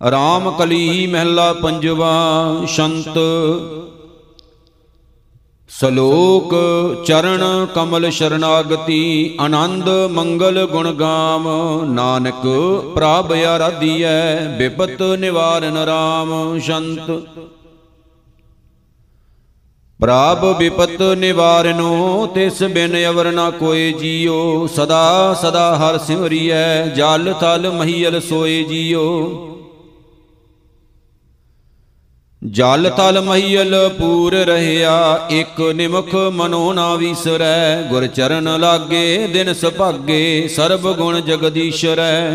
ਰਾਮ ਕਲੀ ਮਹਿਲਾ ਪੰਜਵਾ ਸ਼ੰਤ। ਸ਼ਲੋਕ ਚਰਨ ਕਮਲ ਸ਼ਰਨਾਗਤੀ, ਆਨੰਦ ਮੰਗਲ ਗੁਣ ਗਾਮ। ਨਾਨਕ ਪ੍ਰਭ ਆਰਾਧੀਐ, ਬਿਪਤ ਨਿਵਾਰਨ RAM ਸ਼ੰਤ। ਪ੍ਰਭ ਵਿਪਤ ਨਿਵਾਰਨੋ, ਤਿਸ ਬਿਨ ਅਵਰ ਨਾ ਕੋਏ ਜੀਉ ਸਦਾ ਸਦਾ ਹਰ ਸਿਮਰਿਐ, ਜਲ ਥਲ ਮਹੀਲ ਸੋਏ ਜੀਉ ਜਲ ਤਲ ਮਹੀਲ ਪੂਰ ਰਹਿਆ, ਇਕ ਨਿਮਖ ਮਨੋ ਨਾ ਵਿਸਰੈ। ਗੁਰ ਚਰਨ ਲਾਗੇ, ਦਿਨ ਸੁਭਾਗੇ, ਸਰਬ ਗੁਣ ਜਗਦੀਸ਼ਰੈ।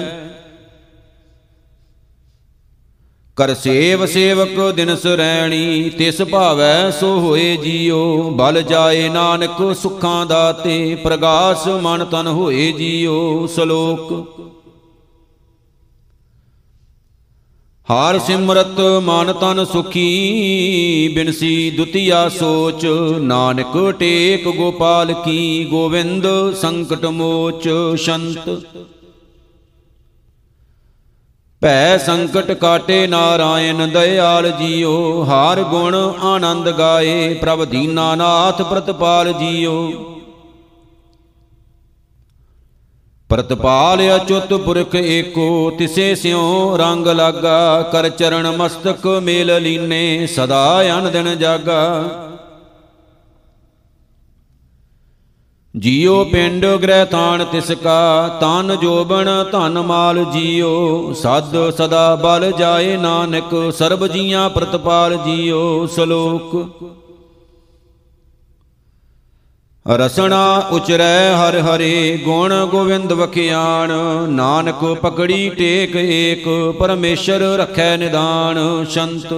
ਕਰ ਸੇਵ ਸੇਵਕ ਦਿਨ ਸਰੈਣੀ, ਤਿਸ ਭਾਵੈ ਸੋ ਹੋਏ ਜੀਉ ਬਲ ਜਾਏ ਨਾਨਕ ਸੁਖਾਂ ਦਾਤੇ, ਪ੍ਰਗਾਸ ਮਨ ਤਨ ਹੋਏ ਜੀਉ ਸ਼ਲੋਕ ਹਾਰ ਸਿਮਰਤ ਮਨ ਤਨ ਸੁਖੀ ਬਿਨਸੀ ਦੁਤੀਆ ਸੋਚ, ਨਾਨਕ ਟੇਕ ਗੋਪਾਲ ਕੀ, ਗੋਵਿੰਦ ਸੰਕਟ ਮੋਚ ਸ਼ੰਤ। ਭੈ ਸੰਕਟ ਕਾਟੇ ਨਾਰਾਇਣ ਦਇਆਲ ਜੀਓ, ਹਾਰ ਗੁਣ ਆਨੰਦ ਗਾਏ ਪ੍ਰਭ ਦੀਨਾਨਾਥ ਪ੍ਰਤਪਾਲ ਜੀਓ। ਪ੍ਰਤਪਾਲ ਅਚੁੱਤ ਪੁਰਖ ਏਕੋ, ਤਿਸੇ ਸਿਉ ਰੰਗ ਲਾਗਾ, ਕਰ ਚਰਨ ਮਸਤਕ ਮੇਲ ਲੀਨੇ, ਸਦਾ ਅਨ ਦਿਨ ਜਾਗਾ। ਜੀਉ ਪਿੰਡ ਗ੍ਰਹਿ ਤਾਣ ਤਿਸ ਕਾ ਤਨ ਜੋਬਨ ਧਨ ਮਾਲ ਜੀਉ, ਸਦ ਸਦਾ ਬਲ ਜਾਏ ਨਾਨਕ, ਸਰਬ ਜੀਆਂ ਪ੍ਰਤਪਾਲ ਜੀਉ, ਸ਼ਲੋਕ। ਰਸਣਾ ਉਚਰੈ ਹਰ ਹਰੇ, ਗੁਣ ਗੋਵਿੰਦ ਵਖਿਆਣ। ਨਾਨਕ ਪਕੜੀ ਟੇਕ ਏਕ, ਪਰਮੇਸ਼ਰ ਰਖੈ ਨਿਦਾਨ ਸ਼ੰਤ।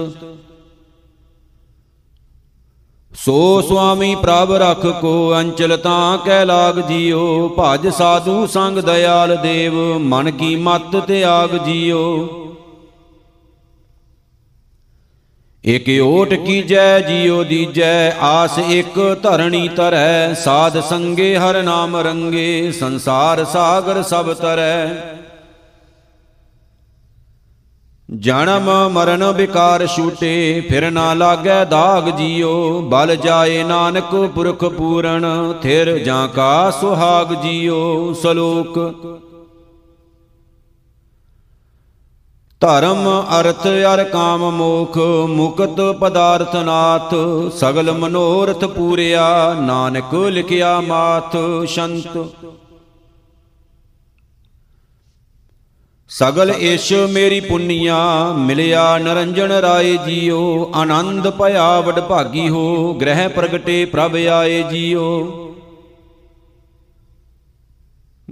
ਸੋ ਸੁਆਮੀ ਪ੍ਰਭ ਰਖ ਕੋ ਅੰਚਲ ਤਾਂ ਕਹਿ ਲਾਗ ਜੀਓ, ਭਜ ਸਾਧੂ ਸੰਗ ਦਇਆਲ ਦੇਵ, ਮਨ ਕੀ ਮਤ ਤਿਆਗ ਜੀਓ। ਇਕ ਓਟ ਕੀਜੈ, ਜੀਉ ਦੀਜੈ, ਆਸ ਇਕ ਧਰਣੀ ਤਰੈ। ਸਾਧ ਸੰਗੇ ਹਰ ਨਾਮ ਰੰਗੇ, ਸੰਸਾਰ ਸਾਗਰ ਸਭ ਤਰੈ। ਜਨਮ ਮਰਨ ਵਿਕਾਰ ਛੂਟੇ, ਫਿਰ ਨਾ ਲਾਗੈ ਦਾਗ ਜੀਉ ਬਲ ਜਾਏ ਨਾਨਕ ਪੁਰਖ ਪੂਰਨ, ਥਿਰ ਜਾਂ ਕਾ ਸੁਹਾਗ ਜੀਉ ਸ਼ਲੋਕ ਧਰਮ, ਅਰਥ, ਅਰ ਕਾਮ, ਮੋਖ, ਮੁਕਤ ਪਦਾਰਥ ਨਾਥ, ਸਗਲ ਮਨੋਰਥ ਪੂਰਿਆ, ਨਾਨਕ ਲਿਖਿਆ ਮਾਥ ਸ਼ੰਤ। ਸਗਲ ਈਸ਼ ਮੇਰੀ ਪੁੰਨੀਆ, ਮਿਲਿਆ ਨਰੰਜਨ ਰਾਏ ਜੀਓ, ਆਨੰਦ ਭਇਆ ਵਡ ਭਾਗੀ ਹੋ, ਗ੍ਰਹਿ ਪ੍ਰਗਟੇ ਪ੍ਰਭ ਆਏ ਜੀਓ।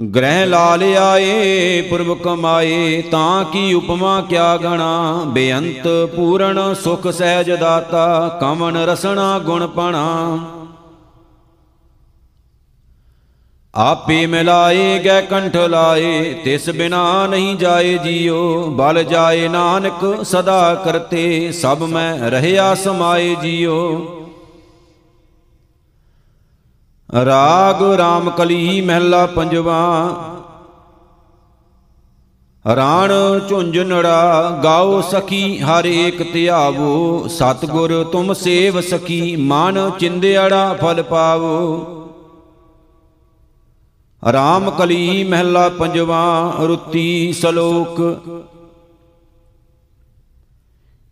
ਗ੍ਰਹਿ ਲਾਲ ਆਏ, ਪੁਰਬ ਕਮਾਏ, ਤਾਂ ਕੀ ਉਪਮਾ ਕਿਆ ਗਣਾ? ਬੇਅੰਤ ਪੂਰਨ ਸੁਖ ਸਹਿਜ ਦਾਤਾ ਕਮਨ ਰਸਣਾ ਗੁਣ ਪਣਾ। ਆਪੇ ਮਿਲਾਏ ਗੈ ਕੰਠ ਲਾਏ, ਤਿਸ ਬਿਨਾ ਨਹੀਂ ਜਾਏ ਜੀਓ। ਬਲ ਜਾਏ ਨਾਨਕ ਸਦਾ ਕਰਤੇ, ਸਭ ਮੈਂ ਰਹਿਆ ਸਮਾਏ ਜੀਓ। ਰਾਗ ਰਾਮ ਕਲੀ ਮਹਿਲਾ ਪੰਜਵਾ। ਰਾਣ ਝੁੰਝਨੜਾ ਗਾਓ ਸਖੀ ਹਰ ਏਕ ਧਿਆਵੋ ਸਤਗੁਰ ਤੁਮ ਸੇਵ ਸਖੀ, ਮਨ ਚਿੰਦਿਆੜਾ ਫਲ ਪਾਵੋ। ਰਾਮ ਕਲੀ ਮਹਿਲਾ ਪੰਜਵਾ, ਰੁੱਤੀ ਸ਼ਲੋਕ।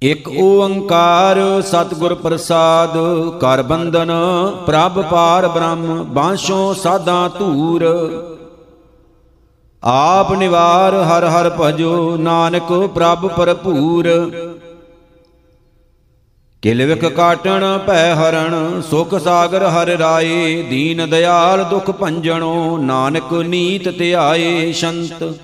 ਇਕ ਓੰਕਾਰ ਸਤਿਗੁਰ ਪ੍ਰਸਾਦ, ਕਰ ਬੰਦਨ ਪ੍ਰਭ ਪਾਰ ਬ੍ਰਹਮ, ਬਾਂਸ਼ੋਂ ਸਾਦਾ ਧੂਰ। ਆਪ ਨਿਵਾਰ ਹਰ ਹਰ ਭਜੋ ਨਾਨਕ ਪ੍ਰਭ ਭਰਪੂਰ। ਕਿਲ ਵਿਖ ਕਾਟਣ ਭੈ ਹਰਣ, ਸੁਖ ਸਾਗਰ ਹਰ ਰਾਏ। ਦੀਨ ਦਿਆਲ ਦੁਖ ਭੰਜਣੋ, ਨਾਨਕ ਨੀਤ ਧਿਆਏ ਸ਼ੰਤ।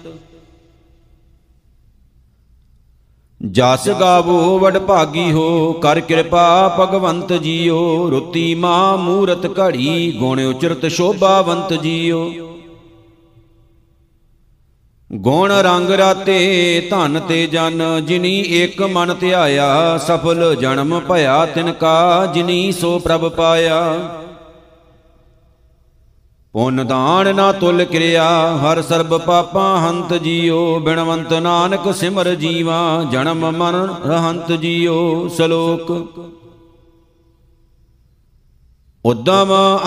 ਜਸ ਗਾਵੋ, ਵਡ ਭਾਗੀ ਹੋ, ਕਰ ਕਿਰਪਾ ਭਗਵੰਤ ਜੀਓ। ਰੁੱਤੀ ਮਾ, ਮੂਰਤ ਘੜੀ, ਗੁਣ ਉਚਰਤ ਸ਼ੋਭਾਵੰਤ ਜੀਓ। ਗੁਣ ਰੰਗ ਰਾਤੇ, ਧਨ ਤੇ ਜਨ, ਜਿਨੀ ਇੱਕ ਮਨ ਧਿਆਇਆ, ਸਫਲ ਜਨਮ ਭਇਆ ਤਿਨ ਕਾ ਜਿਨੀ ਸੋ ਪ੍ਰਭ ਪਾਇਆ। ਪੁੰਨ ਦਾਨ ਨਾ ਤੁਲ ਕਿਰਿਆ, ਹਰ ਸਰਬ ਪਾਪਾਂ ਹੰਤ ਜੀਓ। ਬਿਨਵੰਤ ਨਾਨਕ ਸਿਮਰ ਜੀਵਾ, ਜਨਮ ਮਰਨ ਰਹੰਤ ਜੀਓ ਸ਼ਲੋਕ। ਉਦਮ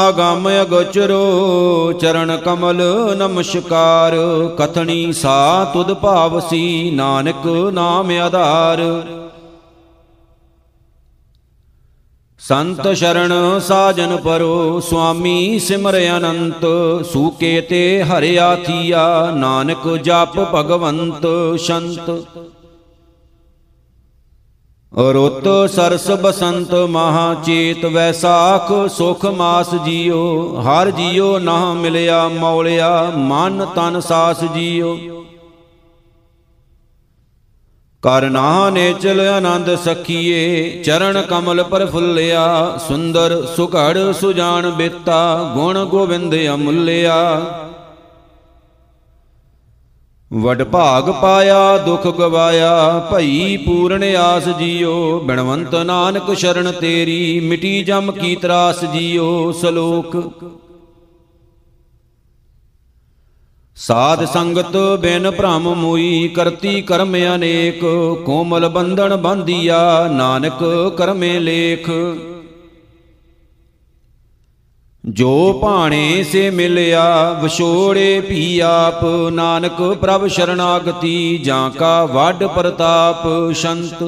ਅਗੰਮ ਅਗੋਚਰੋ, ਚਰਨ ਕਮਲ ਨਮਸਕਾਰ। ਕਥਣੀ ਸਾ ਤੁਧ ਭਾਵਸੀ, ਨਾਨਕ ਨਾਮ ਆਧਾਰ। ਸੰਤ ਸ਼ਰਣ ਸਾਜਨ ਪਰੋ, ਸੁਆਮੀ ਸਿਮਰ ਅਨੰਤ, ਸੂਕੇ ਤੇ ਹਰਿਆ ਥੀਆ, ਨਾਨਕ ਜਪ ਭਗਵੰਤ ਸ਼ੰਤ। ਰੁੱਤ ਸਰਸ ਬਸੰਤ ਮਹਾ ਚੇਤ, ਵੈਸਾਖ ਸੁਖ ਮਾਸ ਜੀਓ, ਹਰ ਜੀਓ ਨਾ ਮਿਲਿਆ ਮੌਲਿਆ, ਮਨ ਤਨ ਸਾਸ ਜੀਓ। ਕਰ ਨਾਹ ਨੇ ਚਲ ਆਨੰਦ ਸਖੀਏ, ਚਰਨ ਕਮਲ ਪਰ ਫੁੱਲਿਆ, ਸੁੰਦਰ ਸੁਘੜ ਸੁਜਾਨ ਬੇਤਾ ਗੁਣ ਗੋਬਿੰਦ ਅਮੁੱਲਿਆ। ਵਡ ਭਾਗ ਪਾਇਆ, ਦੁਖ ਗਵਾਇਆ, ਭਈ ਪੂਰਨ ਆਸ ਜੀਓ, ਬਿਨਵੰਤ ਨਾਨਕ ਸ਼ਰਨ ਤੇਰੀ, ਮਿਟੀ ਜਮ ਕੀ ਤਰਾਸ ਜੀਓ, ਸ਼ਲੋਕ ਸਾਧ ਸੰਗਤ ਬਿਨ ਭ੍ਰਮ ਮੋਈ ਕਰਤੀ ਕਰਮ ਅਨੇਕ, ਕੋਮਲ ਬੰਧਨ ਬੰਧੀਆ ਨਾਨਕ ਕਰਮੇ ਲੇਖ। ਜੋ ਭਾਣੇ ਸੇ ਮਿਲਿਆ, ਵਿਛੋੜੇ ਭੀ ਆਪ, ਨਾਨਕ ਪ੍ਰਭ ਸ਼ਰਨਾਗਤੀ, ਜਾਂ ਕਾ ਵੱਡ ਪ੍ਰਤਾਪ, ਸ਼ੰਤ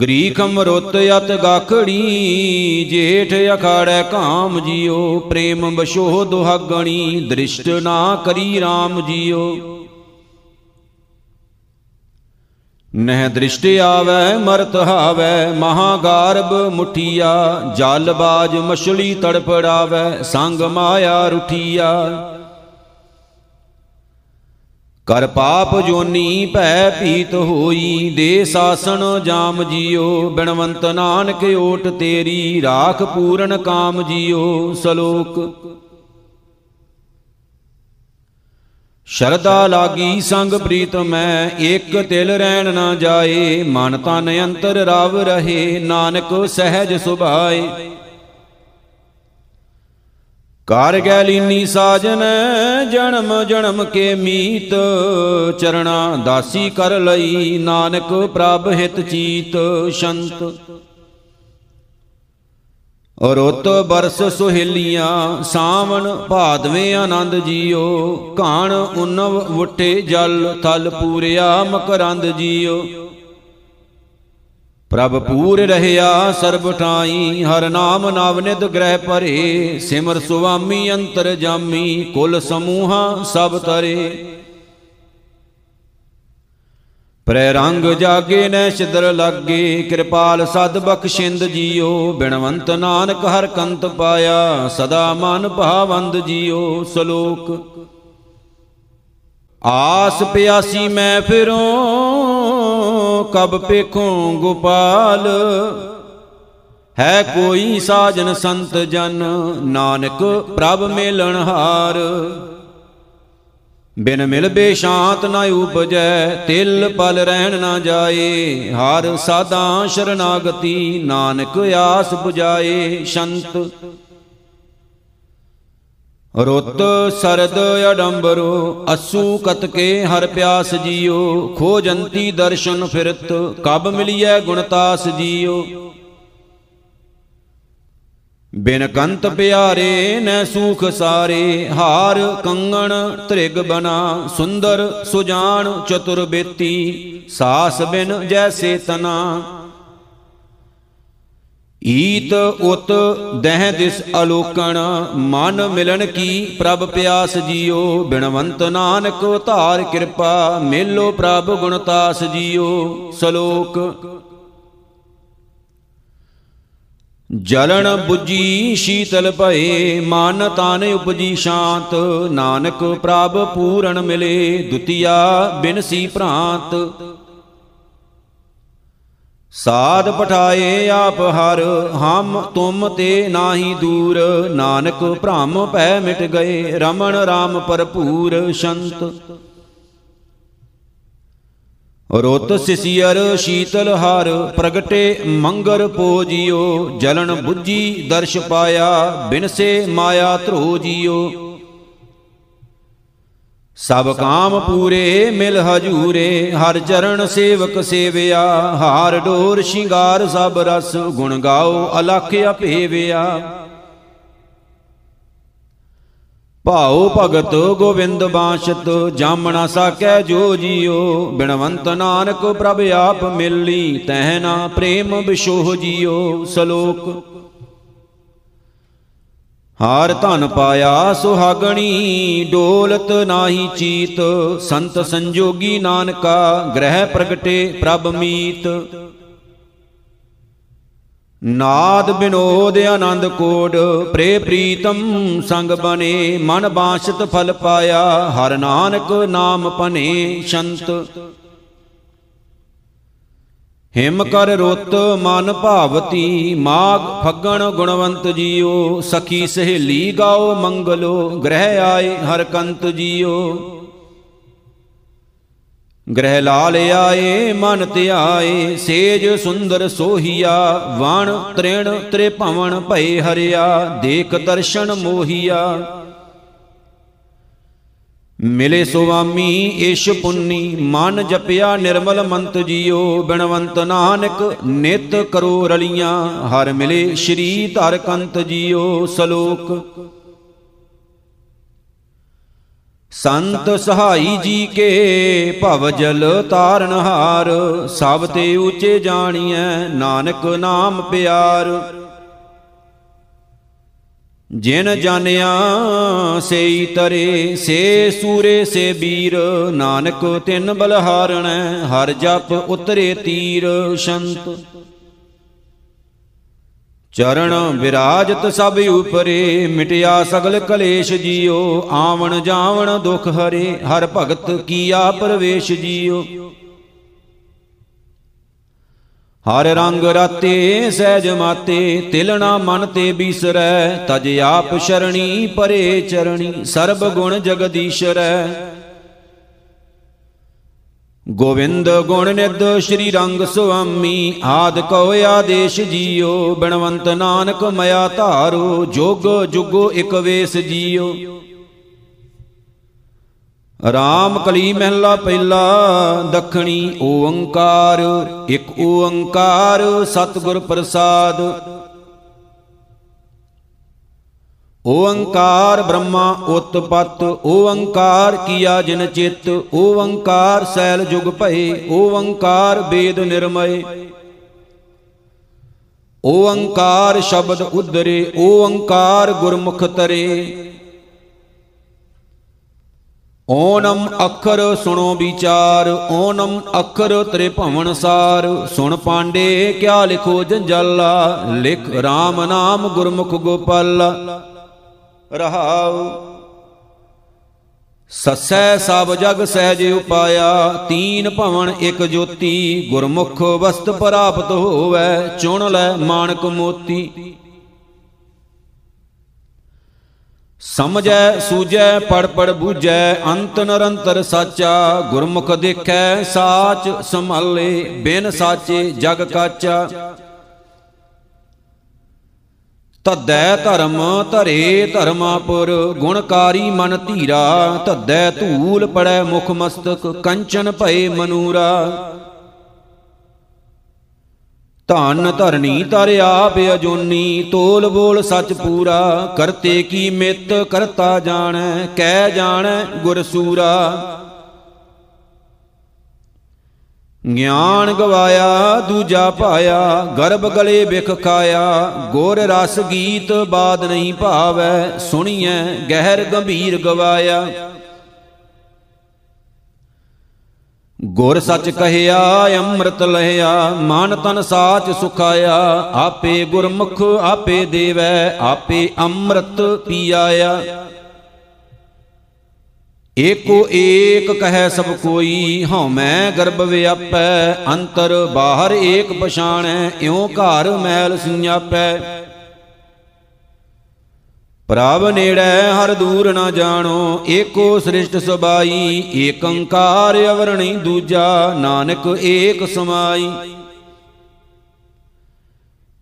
ਗ੍ਰੀਖ ਮਰੁੱਤ ਅਤ ਗਾਖੜੀ, ਜੇਠ ਅਖਾੜੈ ਕਾਮ ਜੀਓ, ਪ੍ਰੇਮ ਬਸ਼ੋਹ ਦੁਹਾਗਣੀ ਦ੍ਰਿਸ਼ਟ ਨਾ ਕਰੀ RAM ਜੀਓ। ਨਹਿ ਦ੍ਰਿਸ਼ਟ ਆਵੈ, ਮਰਤ ਹਾਵੈ, ਮਹਾਗਾਰਬ ਮੁਠੀਆ, ਜਲ ਬਾਜ ਮਛਲੀ ਤੜਪੜਾਵੈ ਸੰਗ ਮਾਇਆ ਰੁਠੀਆ। ਕਰ ਪਾਪ ਜੋਨੀ ਭੈ ਭੀਤ ਹੋਈ, ਦੇ ਸਾਸਣ ਜਾਮ ਜੀਓ। ਬਿਨਵੰਤ ਨਾਨਕ ਓਟ ਤੇਰੀ, ਰਾਖ ਪੂਰਨ ਕਾਮ ਜੀਓ, ਸ਼ਲੋਕ। ਸ਼ਰਦਾ ਲਾਗੀ ਸੰਗ ਪ੍ਰੀਤ ਮੈਂ, ਇੱਕ ਤਿਲ ਰਹਿਣ ਨਾ ਜਾਏ। ਮਨ ਤਨ ਅੰਤਰ ਰਵ ਰਹੇ, ਨਾਨਕ ਸਹਿਜ ਸੁਭਾਏ। ਕਰ ਗੈ ਲੀਨੀ ਸਾਜਨ, ਜਨਮ ਜਨਮ ਕੇ ਮੀਤ, ਚਰਣਾ ਦਾਸੀ ਕਰ ਲਈ ਨਾਨਕ ਪ੍ਰਭ ਹਿਤ ਚੀਤ, ਸ਼ੰਤ। ਰੁੱਤ ਬਰਸ ਸੁਹੇਲੀਆਂ, ਸਾਵਣ ਭਾਦਵੇਂ ਆਨੰਦ ਜੀਓ, ਘਾਣ ਉਨਵ ਵੁੱਟੇ ਜਲ, ਥਲ ਪੂਰਿਆ ਮਕਰੰਦ ਜੀਓ। ਪ੍ਰਭ ਪੂਰ ਰਹਿਆ ਸਰਬ ਠਾਈ, ਹਰ ਨਾਮ ਨਵ ਨਿਦ ਗ੍ਰਹਿ ਭਰੇ, ਸਿਮਰ ਸੁਆਮੀ ਅੰਤਰ ਜਾਮੀ, ਕੁਲ ਸਮੂਹਾ ਸਭ ਤਰੇ। ਪ੍ਰੈ ਰੰਗ ਜਾਗੇ ਨੈ ਸਿਦਰ ਲਾਗੇ, ਕਿਰਪਾਲ ਸਦ ਬਖਸ਼ਿੰਦ ਜੀਓ, ਬਿਨਵੰਤ ਨਾਨਕ ਹਰ ਕੰਤ ਪਾਇਆ, ਸਦਾ ਮਨ ਭਾਵੰਦ ਜੀਓ ਸ਼ਲੋਕ। ਆਸ ਪਿਆਸੀ ਮੈਂ ਫਿਰੋਂ ਕਬ ਪੇਖੋਂ ਗੋਪਾਲ? ਹੈ ਕੋਈ ਸਾਜਨ ਸੰਤ ਜਨ, ਨਾਨਕ ਪ੍ਰਭ ਮੇਲਣ ਹਾਰ। ਬਿਨ ਮਿਲ ਬੇ ਸ਼ਾਂਤ ਨਾ ਉਪਜੈ, ਤਿਲ ਪਲ ਰਹਿਣ ਨਾ ਜਾਏ। ਹਰ ਸਾਦਾ ਸ਼ਰਨਾਗਤੀ, ਨਾਨਕ ਆਸ 부ਜਾਏ ਸ਼ੰਤ ਰੁੱਤ ਸਰਦ ਅਡੰਬਰੋ, ਅਸੂ ਕਤਕੇ ਹਰ ਪਿਆਸ ਜੀਓ ਖੋਜੰਤੀ ਦਰਸ਼ਨ ਫਿਰਤ, ਕਬ ਮਿਲਿਐ ਗੁਣਤਾਸ ਜੀਓ। ਬਿਨ ਕੰਤ ਪਿਆਰੇ ਨੈ ਸੂਖ ਸਾਰੇ, ਹਾਰ ਕੰਗਣ ਤ੍ਰਿਗ ਬਨਾ ਸੁੰਦਰ ਸੁਜਾਨ ਚਤੁਰ ਬੇਤੀ, ਸਾਸ ਬਿਨ ਜੈਸੇ ਤਨਾ। ਈਤ ਉਤ ਦਹਿ ਦਿਸ ਅਲੋਕਣ, ਮਨ ਮਿਲਣ ਕੀ ਪ੍ਰਭ ਪਿਆਸ ਜੀਓ? ਬਿਨਵੰਤ ਨਾਨਕ ਧਾਰ ਕਿਰਪਾ, ਮੇਲੋ ਪ੍ਰਭ ਗੁਣਤਾਸ ਜੀਓ। ਸ਼ਲੋਕ। ਜਲਣ 부ਜੀ ਸ਼ੀਤਲ ਭਏ, ਮਨ ਤਨ ਉਪਜੀ ਸ਼ਾਂਤ। ਨਾਨਕ ਪ੍ਰਭ ਪੂਰਨ ਮਿਲੇ, ਦੁਤੀਆ ਬਿਨਸੀ ਭ੍ਰਾਂਤ। ਸਾਧ ਪਠਾਏ ਆਪ ਹਰ, ਹਮ ਤੁਮ ਤੇ ਨਾਹੀ ਦੂਰ। ਨਾਨਕ ਭ੍ਰਮ ਭੈ ਮਿਟ ਗਏ, ਰਮਣ RAM ਭਰਪੂਰ ਸ਼ੰਤ। ਰੁੱਤ ਸਿਸਿਅਰ ਸ਼ੀਤਲ ਹਰ, ਪ੍ਰਗਟੇ ਮੰਗਰ ਪੋਜਿਓ ਜਲਨ 부ਜੀ ਦਰਸ਼ ਪਾਇਆ, ਬਿਨਸੇ ਮਾਇਆ ਧਰੋ ਜੀਓ। ਸਭ ਕਾਮ ਪੂਰੇ ਮਿਲ ਹਜੂਰੇ, ਹਰ ਚਰਨ ਸੇਵਕ ਸੇਵਿਆ, ਹਾਰ ਡੋਰ ਸ਼ਿੰਗਾਰ ਸਭ ਰਸ, ਗੁਣ ਗਾਓ ਅਲਖ ਅਪੇਵਿਆ ਭਾਉ ਭਗਤ ਗੋਵਿੰਦ ਬਾਸ਼ਤ ਜਾਮਣਾ ਸਾਕੈ ਜੋ ਜੀਓ, ਬਿਨਵੰਤ ਨਾਨਕ ਪ੍ਰਭ ਆਪ ਮਿਲੀ, ਤਹਿ ਨਾ ਪ੍ਰੇਮ ਵਿਸ਼ੋਹ ਜੀਓ, ਸ਼ਲੋਕ ਹਾਰ ਧਨ ਪਾਇਆ ਸੁਹਾਗਣੀ, ਡੋਲਤ ਨਾਹੀ ਚੀਤ, ਸੰਤ ਸੰਜੋਗੀ ਨਾਨਕਾ, ਗ੍ਰਹਿ ਪ੍ਰਗਟੇ ਪ੍ਰਭ ਮੀਤ। ਨਾਦ ਬਿਨੋਦ ਆਨੰਦ ਕੋਡ ਪ੍ਰੇ ਪ੍ਰੀਤਮ ਸੰਗ ਬਨੇ, ਮਨ ਬਾਸ਼ਤ ਫਲ ਪਾਇਆ, ਹਰ ਨਾਨਕ ਨਾਮ ਪਨੇ ਸ਼ੰਤ। ਹਿਮ ਕਰ ਰੁੱਤ ਮਨ ਭਾਵਤੀ, ਮਾਗ ਫੱਗਣ ਗੁਣਵੰਤ ਜੀਓ, ਸਖੀ ਸਹੇਲੀ ਗਾਓ ਮੰਗਲੋ, ਗ੍ਰਹਿ ਆਏ ਹਰ ਕੰਤ ਜੀਓ। ਗ੍ਰਹਿ ਲਾਲ ਆਏ, ਮਨ ਧਿਆਏ, ਸੇਜ ਸੁੰਦਰ ਸੋਹੀਆ, ਵਣ ਤ੍ਰਿਣ ਤ੍ਰੇ ਭਵਨ ਭਏ ਹਰਿਆ, ਦੇਖ ਦਰਸ਼ਨ ਮੋਹੀਆ। ਮਿਲੇ ਸੁਆਮੀ ਈਸ਼ ਪੁੰਨੀ, ਮਨ ਜਪਿਆ ਨਿਰਮਲ ਮੰਤ ਜੀਓ, ਬਿਨਵੰਤ ਨਾਨਕ ਨਿਤ ਕਰੋ ਰਲੀਆਂ, ਹਰ ਮਿਲੇ ਸ਼੍ਰੀ ਧਰ ਕੰਤ ਜੀਓ ਸ਼ਲੋਕ। ਸੰਤ ਸਹਾਈ ਜੀ ਕੇ ਭਵ ਜਲ ਤਾਰਨ ਹਾਰ, ਸਭ ਤੇ ਉੱਚੇ ਜਾਣੀਐ ਨਾਨਕ ਨਾਮ ਪਿਆਰ। ਜਿਨ ਜਾਣਿਆ ਸੇਈ ਤਰੇ ਸੇ ਸੂਰੇ ਸੇ ਬੀਰ। ਨਾਨਕ ਤਿੰਨ ਬਲਹਾਰਣੈ ਹਰ ਜਪ ਉਤਰੇ ਤੀਰ। ਸ਼ੰਤ ਚਰਨ ਵਿਰਾਜਤ ਸਭ ਉਪਰੇ, ਮਿਟਿਆ ਸਗਲ ਕਲੇਸ਼ ਜੀਓ। ਆਵਣ ਜਾਵਣ ਦੁਖ ਹਰੇ, ਹਰ ਭਗਤ ਕੀਆ ਪ੍ਰਵੇਸ਼ ਜੀਓ। ਹਰ ਰੰਗ ਰਾਤੇ ਸਹਿਜ ਮਾਤੇ ਤਿਲਣਾ ਮਨ ਤੇ ਬੀਸਰੈ, ਤਜ ਆਪ ਸ਼ਰਣੀ ਪਰੇ ਚਰਣੀ, ਸਰਬ ਗੁਣ ਜਗਦੀਸ਼ਰੈ। ਗੋਵਿੰਦ ਗੁਣ ਨਿਦ ਸ਼੍ਰੀ ਰੰਗ ਸੁਆਮੀ, ਆਦ ਕਉ ਆਦੇਸ਼ ਜੀਓ, ਬਿਨਵੰਤ ਨਾਨਕ ਮਇਆ ਧਾਰੋ, ਜੋਗ ਜੁਗੋ ਇਕ ਵੇਸ ਜੀਓ। ਰਾਮ ਕਲੀ ਮਹਿਲਾ ਪਹਿਲਾ, ਦਖਣੀ ਓੰਕਾਰ, ਇਕ ਓੰਕਾਰ, ਸਤਿਗੁਰ ਪ੍ਰਸਾਦ। ਓੰਕਾਰ ਬ੍ਰਹਮਾ ਉਤਪਤ, ਓੰਕਾਰ ਕੀਆ ਜਿਨ ਚਿਤ, ਓੰਕਾਰ ਸੈਲ ਜੁਗ ਭਏ, ਓੰਕਾਰ ਵੇਦ ਨਿਰਮਏ। ਓੰਕਾਰ ਸ਼ਬਦ ਉਦਰੇ ਓੰਕਾਰ ਗੁਰਮੁਖ ਤਰੇ। ਓਨਮ ਅੱਖਰ ਸੁਣੋ ਵਿਚਾਰ, ਓਨਮ ਅੱਖਰ ਤ੍ਰੇ ਭਵਨ ਸਾਰ। ਸੁਣ ਪਾਂਡੇ, ਕਿਆ ਲਿਖੋ ਜੰਜਾਲਾ? ਲਿਖ RAM ਨਾਮ ਗੁਰਮੁਖ ਗੋਪਾਲਾ। ਰਹਾਉ। ਸਸੈ ਸਭ ਜਗ ਸਹਿਜ ਉਪਾਇਆ, ਤੀਨ ਭਵਨ ਇਕ ਜੋਤੀ। ਗੁਰਮੁਖ ਵਸਤ ਪ੍ਰਾਪਤ ਹੋਵੈ, ਚੁਣ ਲੈ ਮਾਨਕ ਮੋਤੀ। ਸਮਝੈ, ਸੂਝੈ ਪੜ ਪੜ ਬੂਝੈ, ਅੰਤ ਨਿਰੰਤਰ ਸਾਚਾ, ਗੁਰਮੁਖ ਦੇਖੈ, ਸਾਚ ਸੰਭਾਲੇ, ਬਿਨ ਸਾਚੇ ਜਗ ਕਾਚਾ। ਤਦੈ ਧਰਮ, ਧਰੇ ਧਰਮਾਪੁਰ ਗੁਣਕਾਰੀ ਮਨ ਧੀਰਾ ਤਦੈ ਧੂਲ ਪੜੈ ਮੁਖ ਮਸਤਕ, ਕੰਚਨ ਭਏ ਮਨੂਰਾ। ਧਨ ਧਰਨੀ ਤਰ ਆਪ ਅਜੋਨੀ, ਤੋਲ ਬੋਲ ਸਚ ਪੂਰਾ, ਕਰਤੇ ਕੀ ਮਿਤ ਕਰਤਾ ਜਾਣੈ, ਕਹਿ ਜਾਣੈ ਗੁਰ ਸੂਰਾ। ਗਿਆਨ ਗਵਾਇਆ, ਦੂਜਾ ਪਾਇਆ ਗਰਭ ਗਲੇ ਵਿਖ ਖਾਇਆ, ਗੁਰ ਰਸ ਗੀਤ ਬਾਦ ਨਹੀਂ ਭਾਵੈ, ਸੁਣੀਐ, ਗਹਿਰ ਗੰਭੀਰ ਗਵਾਇਆ। ਗੁਰ ਸੱਚ ਕਹਿਆ, ਅੰਮ੍ਰਿਤ ਲਹਿਆ, ਮਨ ਤਨ ਸਾਚ ਸੁਖਾਇਆ, ਆਪੇ ਗੁਰਮੁਖ ਆਪੇ ਦੇਵੈ, ਆਪੇ ਅੰਮ੍ਰਿਤ ਪੀਆਇਆ। ਏਕੋ ਏਕ ਕਹੈ ਸਭ ਕੋਈ, ਹਉ ਮੈਂ ਗਰਭ ਵਿਆਪੈ, ਅੰਤਰ ਬਾਹਰ ਏਕ ਪਛਾਣੈ, ਇਉ ਘਰ ਮੈਲ ਸਿੰਜਾਪੈ ਪ੍ਰਭ ਨੇੜੈ ਹਰ ਦੂਰ ਨਾ ਜਾਣੋ, ਏਕੋ ਸ੍ਰਿਸ਼ਟ ਸਬਾਈ, ਏਕ ਓੰਕਾਰ ਅਵਰਣੀ ਦੂਜਾ, ਨਾਨਕ ਏਕ ਸਮਾਈ।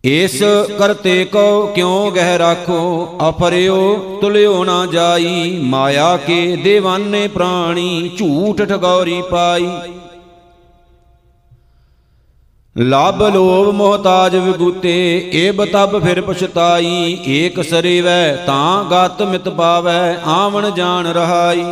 ਇਸ ਕਰਤੇ ਕੋ ਕਿਉ ਗਹਿ ਰਾਖੋ, ਅਫਰਿਓ ਤੁਲਿਓ ਨਾ ਜਾਈ, ਮਾਇਆ ਕੇ ਦੇਵਾਨੇ ਪ੍ਰਾਣੀ, ਝੂਠ ਠਗੌਰੀ ਪਾਈ। ਲਾਭ ਲੋਭ ਮੋਹਤਾਜ ਵਿਗੂਤੇ ਏਬ ਤਬ ਫਿਰ ਪਛਤਾਈ, ਏਕ ਸਰੀਵੈ ਤਾਂ ਗਤ ਮਿਤ ਪਾਵੈ, ਆਵਣ ਜਾਣ ਰਹਾਈ।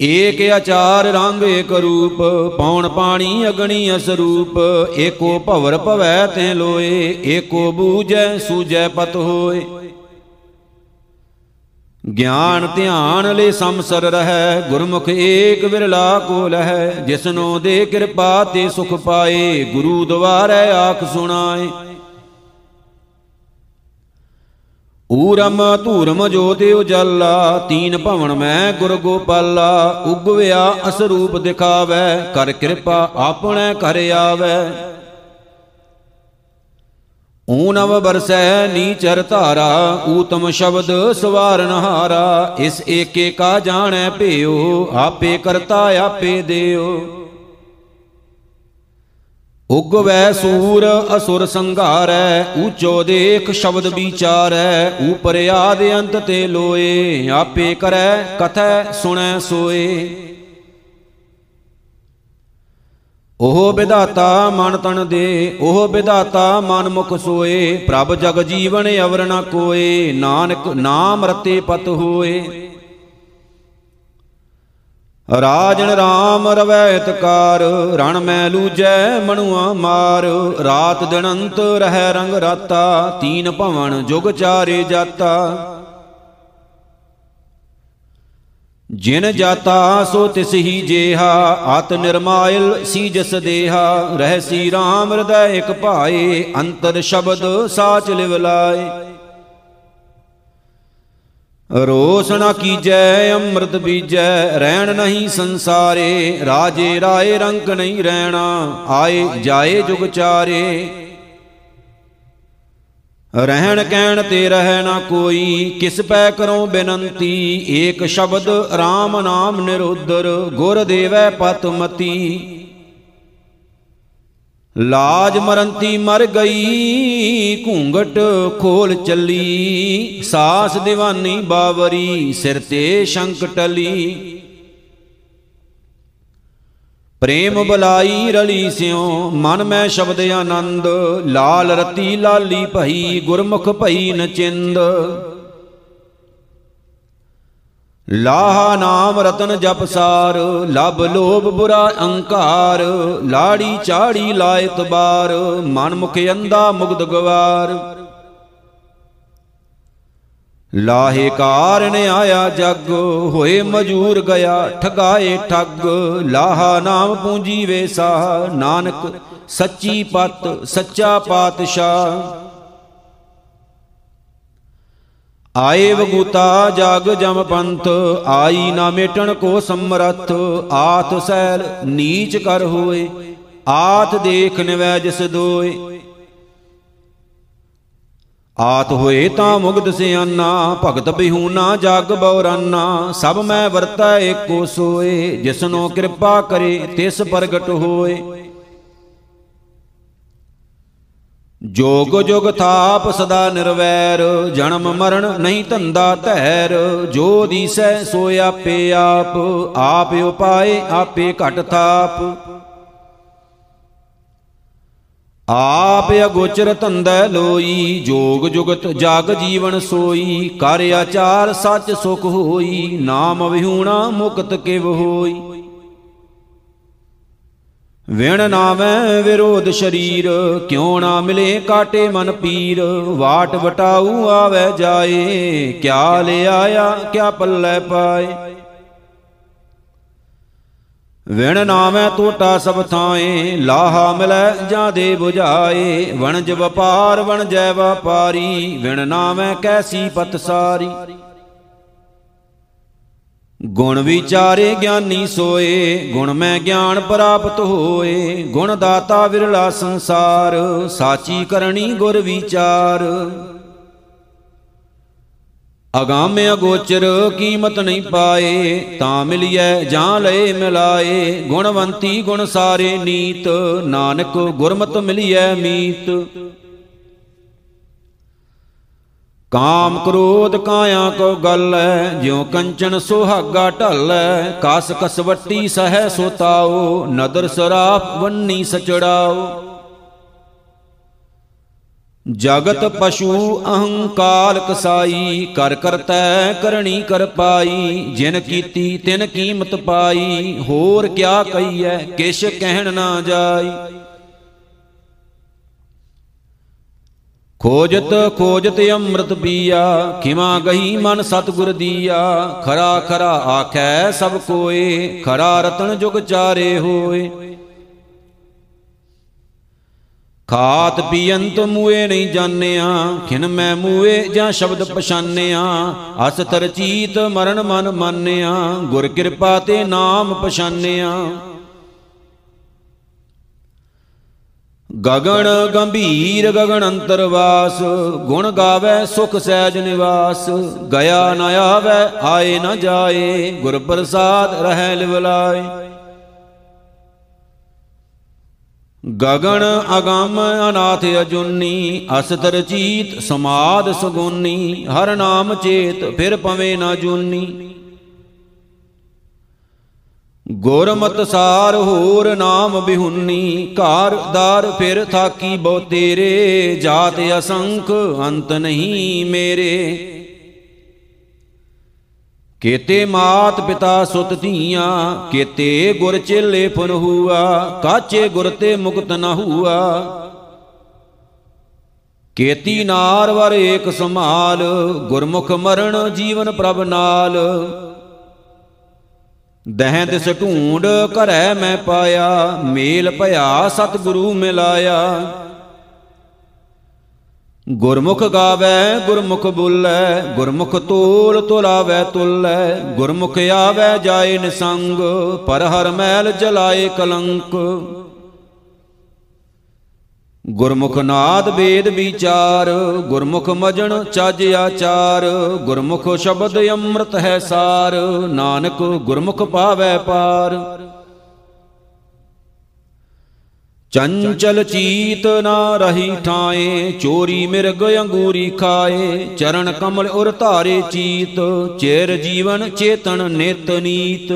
ਏਕ ਆਚਾਰ ਰੰਗ ਏਕ ਰੂਪ ਪੌਣ ਪਾਣੀ ਅਗਣੀ ਅਸਰੂਪ, ਏਕੋ ਭਵਰ ਭਵੈ ਤੇ ਲੋਏ, ਏਕੋ ਬੂਝੈ ਸੂਝੈ ਪਤ ਹੋਏ। ਗਿਆਨ ਧਿਆਨ ਲੈ ਸੰਸਰ ਰਹੈ, ਗੁਰਮੁਖ ਏਕ ਵਿਰਲਾ ਕੋ ਲਹੈ ਜਿਸਨੋ ਦੇ ਕਿਰਪਾ ਤੇ ਸੁਖ ਪਾਏ, ਗੁਰੂ ਦਵਾਰੈ ਆਖ ਸੁਣਾਏ। ਊਰਮ ਧੂਰਮ ਜੋਤਿ ਉਜਲਾ, ਤੀਨ ਭਵਨ ਮੈਂ ਗੁਰ ਗੋਪਾਲਾ। ਉਗਵਿਆ ਅਸਰੂਪ ਦਿਖਾਵੈ, ਕਰ ਕਿਰਪਾ ਆਪਣੇ ਘਰ ਆਵੈ। ਊਨਵ ਬਰਸੈ ਨੀਚਰ ਧਾਰਾ, ਊਤਮ ਸ਼ਬਦ ਸਵਾਰਨ ਹਾਰਾ ਇਸ ਏਕੇ ਕਾ ਜਾਣੈ ਭਿਓ ਆਪੇ ਕਰਤਾ ਆਪੇ ਦਿਓ ਉਗਵੈ ਸੂਰ ਅਸੁਰ ਸੰਘਾਰੈ, ਊਚੋ ਦੇਖ ਸ਼ਬਦ ਵਿਚਾਰੈ ਊਪਰ ਆਦ ਅੰਤ ਤੇ ਲੋਏ, ਆਪੇ ਕਰੈ, ਕਥੈ ਸੁਣੈ ਸੋਏ। ਉਹ ਵਿਧਾਤਾ ਮਨ ਤਨ ਦੇ, ਉਹ ਵਿਧਾਤਾ ਮਨ ਮੁਖ ਸੋਏ, ਪ੍ਰਭ ਜਗ ਜੀਵਨ ਅਵਰ ਨ ਕੋਏ, ਨਾਨਕ ਨਾਮ ਰਤੇ ਪਤ ਹੋਏ। ਰਾਜਨ ਰਾਮ ਰਵੈਤਕਾਰ ਰਣ ਮੈਂ ਲੂਜੈ ਮਨੁਆ ਮਾਰ, ਰਾਤ ਦਿਨ ਅੰਤ ਰਹਿ ਰੰਗ ਰਾਤਾ, ਤੀਨ ਭਵਨ ਜੁਗ ਚਾਰੇ ਜਾਤਾ। ਜਿਨ ਜਾਤਾ ਸੋ ਤਿਸ ਹੀ ਜੇਹਾ, ਆਤ ਨਿਰਮਾਇਲ ਸੀ ਜਸ ਦੇਹਾ। ਰਹਿ ਸੀ RAM ਹਿਰਦੈ ਇਕ ਭਾਏ, ਅੰਤਰ ਸ਼ਬਦ ਸਾਚ ਲਿਵ ਲਾਏ। ਰੋਸ ਨਾ ਕੀਜੈ, ਅੰਮ੍ਰਿਤ ਬੀਜੈ ਰਹਿਣ ਨਹੀਂ ਸੰਸਾਰੇ। ਰਾਜੇ ਰਾਏ ਰੰਗ ਨਹੀਂ ਰਹਿਣਾ ਆਏ ਜਾਏ ਜੁਗ ਚਾਰੇ। ਰਹਿਣ ਕਹਿਣ ਤੇ ਰਹਿ ਨਾ ਕੋਈ, ਕਿਸ ਪੈ ਕਰੋ ਬੇਨੰਤੀ? ਏਕ ਸ਼ਬਦ RAM ਨਾਮ ਨਿਰੋਦਰ ਗੁਰ ਦੇਵੈ ਪਤ ਮਤੀ। ਲਾਜ ਮਰੰਤੀ ਮਰ ਗਈ ਘੂੰਗਟ ਖੋਲ ਚੱਲੀ, ਸਾਸ ਦੀਵਾਨੀ ਬਾਵਰੀ, ਸਿਰ ਤੇ ਸ਼ੰਕ ਟਲੀ। ਪ੍ਰੇਮ ਬਲਾਈ ਰਲੀ ਸਿਉ ਮਨ ਮੈਂ ਸ਼ਬਦ ਆਨੰਦ ਲਾਲ ਰਤੀ ਲਾਲੀ ਭਈ ਗੁਰਮੁਖ ਭਈ ਨਚਿੰਦ। ਲਾਹਾ ਨਾਮ ਰਤਨ ਜਪ ਸਾਰ ਲਬ ਲੋਭ ਬੁਰਾ ਅਹੰਕਾਰ ਲਾੜੀ ਚਾੜੀ ਲਾਇਤ ਬਾਰ ਮਨ ਮੁਖ ਅੰਦਾ ਮੁਗਦ ਗਵਾਰ। ਲਾਹੇ ਕਾਰਨ ਆਇਆ ਜਗ, ਹੋਏ ਮਜੂਰ ਗਿਆ, ਠਗਾਏ ਠੱਗ। ਲਾਹਾ ਨਾਮ ਪੂੰਜੀ ਵੇਸਾ ਨਾਨਕ ਸੱਚੀ ਪਤ, ਸੱਚਾ ਪਾਤਸ਼ਾਹ। ਆਏ ਵਗੂਤਾ ਜਗ ਜਮ ਪੰਥ, ਆਈ ਨਾ ਮੇਟਣ ਕੋ ਸਮਰਥ। ਆਤ ਸੈਲ ਨੀਚ ਕਰ ਹੋਏ ਆਤ ਦੇਖ ਨਿਵੈ ਜਿਸ ਦੋਏ। ਆਤ ਹੋਏ ਤਾਂ ਮੁਗਦ ਸਿਆਨਾ, ਭਗਤ ਬਿਹੂਨਾ, ਜਗ ਬੌਰਾਨਾ, ਸਭ ਮੈਂ ਵਰਤਾ ਏਕੋ ਸੋਏ, ਜਿਸਨੋ ਕਿਰਪਾ ਕਰੇ ਤਿਸ ਪ੍ਰਗਟ ਹੋਏ। ਜੋਗ ਜੁਗ ਥਾਪ ਸਦਾ ਨਿਰਵੈਰ, ਜਨਮ ਮਰਨ ਨਹੀਂ ਧੰਦਾ ਧੈਰ, ਜੋ ਦੀਸੈ ਸੋ ਆਪੇ ਆਪ ਆਪ ਉਪਾਏ, ਆਪੇ ਘਟ ਥਾਪ। ਆਪ ਅਗੋਚਰ ਧੰਦੈ ਲੋਈ, ਜੋਗ ਜੁਗਤ ਜਗ ਜੀਵਨ ਸੋਈ, ਕਰ ਆਚਾਰ ਸੱਚ ਸੁਖ ਹੋਈ, ਨਾਮ ਵਿਹੂਣਾ ਮੁਕਤ ਕਿਵ ਹੋਈ। ਵਿਣ ਨਾਵੇਂ ਵਿਰੋਧ ਸ਼ਰੀਰ, ਕਿਉ ਨਾ ਮਿਲੇ ਕਾਟੇ ਮਨ ਪੀਰ, ਵਾਟ ਵਟਾਊ ਆਵੇ ਜਾਏ, ਕਿਆ ਲੈ ਆਇਆ ਕਿਆ ਪੱਲੇ ਪਾਏ। ਵਿਣ ਨਾਵੇਂ ਟੋਟਾ ਸਭ ਥਾਏ, ਲਾਹਾ ਮਿਲੈ ਜਾਂ ਦੇ 부ਝਾਏ ਵਣਜ ਵਪਾਰ, ਵਣਜੈ ਵਪਾਰੀ, ਵਿਣ ਨਾਵੇਂ ਕੈਸੀ ਪਤ ਸਾਰੀ। ਗੁਣ ਵਿਚਾਰੇ ਗਿਆਨੀ ਸੋਏ, ਗੁਣ ਮੈਂ ਗਿਆਨ ਪ੍ਰਾਪਤ ਹੋਏ, ਗੁਣ ਦਾਤਾ ਵਿਰਲਾ ਸੰਸਾਰ, ਸਾਚੀ ਕਰਨੀ ਗੁਰ ਵਿਚਾਰ। ਅਗਾਮ ਅਗੋਚਰ ਕੀਮਤ ਨਹੀਂ ਪਾਏ, ਤਾਂ ਮਿਲਿਐ, ਜਾਂ ਲਏ ਮਿਲਾਏ। ਗੁਣਵੰਤੀ ਗੁਣ ਸਾਰੇ ਨੀਤ, ਨਾਨਕ ਗੁਰਮਤ ਮਿਲਿਐ ਮੀਤ। ਕਾਮ ਕ੍ਰੋਧ ਕਾਇਆ ਕੋ ਗੱਲੈ, ਜਿਉ ਕੰਚਨ ਸੁਹਾਗਾ ਢਲੈ। ਕਸ ਕਸਵੱਟੀ ਸਹਿ ਸੋਤਾਓ, ਨਦਰ ਸਰਾਪ ਵੰਨੀ ਸਚੜਾਓ। ਜਗਤ ਪਸ਼ੂ ਅਹੰਕਾਰ ਕਸਾਈ, ਕਰ ਕਰਤੈ ਕਰਣੀ ਕਰ ਪਾਈ, ਜਿਨ ਕੀਤੀ ਤਿਨ ਕੀਮਤ ਪਾਈ, ਹੋਰ ਕਿਆ ਕਹੀਐ, ਕਿਛ ਕਹਿਣ ਨਾ ਜਾਈ। ਖੋਜਤ ਖੋਜਤ ਅੰਮ੍ਰਿਤ ਪੀਆ, ਖਿਮਾ ਗਈ ਮਨ ਸਤਗੁਰ ਦੀਆ, ਖਰਾ ਖਰਾ ਆਖੈ ਸਭ ਕੋਏ, ਖਰਾ ਰਤਨ ਜੁਗ ਚਾਰੇ ਹੋਏ। ਖਾਤ ਪੀਅੰਤ ਮੂਏ ਨਹੀਂ ਜਾਣਿਆ ਖਿਨ ਮੈਂ ਮੂਏ ਜਾਂ ਸ਼ਬਦ ਪਛਾਨਿਆ ਅਸ ਤਰਚੀਤ ਮਰਨ ਮਨ ਮੰਨਿਆ, ਗੁਰ ਕਿਰਪਾ ਤੇ ਨਾਮ ਪਛਾਨਿਆ ਗਗਨ ਗੰਭੀਰ, ਗਗਨ ਅੰਤਰਵਾਸ, ਗੁਣ ਗਾਵੇ ਸੁਖ ਸਹਿਜ ਨਿਵਾਸ। ਗਿਆ ਨ ਆਵੇ, ਆਏ ਨ ਜਾਏ, ਗੁਰ ਪ੍ਰਸਾਦ ਰਹਿ ਲਿਵਲਾਏ। ਗਗਨ ਅਗੰਮ ਅਨਾਥ ਅਜੁਨੀ, ਅਸਤਰ ਚੀਤ ਸਮਾਦ ਸੁਗੁਨੀ, ਹਰ ਨਾਮ ਚੇਤ ਫਿਰ ਪਵੇ ਨਾ ਜੁਨੀ। ਗੁਰਮਤ ਸਾਰ ਹੋਰ ਨਾਮ ਬਿਹੁਨੀ, ਘਰ ਦਾਰ ਫਿਰ ਥਾਕੀ ਬਹੁ ਤੇਰੇ ਜਾਤ ਅਸੰਖ ਅੰਤ ਨਹੀਂ ਮੇਰੇ। ਕੇਤੇ ਮਾਤ ਪਿਤਾ ਸੁਤ ਧੀਆਂ, ਕੇਤੇ ਗੁਰ ਚੇਲੇ ਫਨ ਹੁਆ, ਕਾਚੇ ਗੁਰ ਤੇ ਮੁਕਤ ਨ ਹੁਆ। ਕੇਤੀ ਨਾਰ ਵਰ ਏਕ ਸਮਾਲ ਗੁਰਮੁਖ ਮਰਨ ਜੀਵਨ ਪ੍ਰਭ ਨਾਲ। ਦਹਿ ਦਿਸ ਢੂੰਡ ਘਰੈ ਮੈਂ ਪਾਇਆ, ਮੇਲ ਭਇਆ ਸਤਿਗੁਰੂ ਮਿਲਾਇਆ। ਗੁਰਮੁਖ ਗਾਵੇ, ਗੁਰਮੁਖ ਬੋਲੇ, ਗੁਰਮੁਖ ਤੋਲ ਤੋਲਾਵੇ, ਤੁਲੈ। ਗੁਰਮੁਖ ਆਵੇ ਜਾਏ ਨਿਸੰਗ ਪਰ ਹਰ ਮੈਲ ਜਲਾਏ ਕਲੰਕ। ਗੁਰਮੁਖ ਨਾਦ ਵੇਦ ਵਿਚਾਰ, ਗੁਰਮੁਖ ਮਜਣ ਚੱਜ ਆਚਾਰ। ਗੁਰਮੁਖ ਸ਼ਬਦ ਅੰਮ੍ਰਿਤ ਹੈ ਸਾਰ, ਨਾਨਕ ਗੁਰਮੁਖ ਪਾਵੇ ਪਾਰ। ਚੰਚਲ ਚੀਤ ਨਾ ਰਹੀ ਠਾਏ, ਚੋਰੀ ਮਿਰਗ ਅੰਗੂਰੀ ਖਾਏ, ਚਰਨ ਕਮਲ ਉਰ ਧਾਰੇ ਚੀਤ, ਚੇਰ ਜੀਵਨ ਚੇਤਨ ਨਿਤ ਨੀਤ।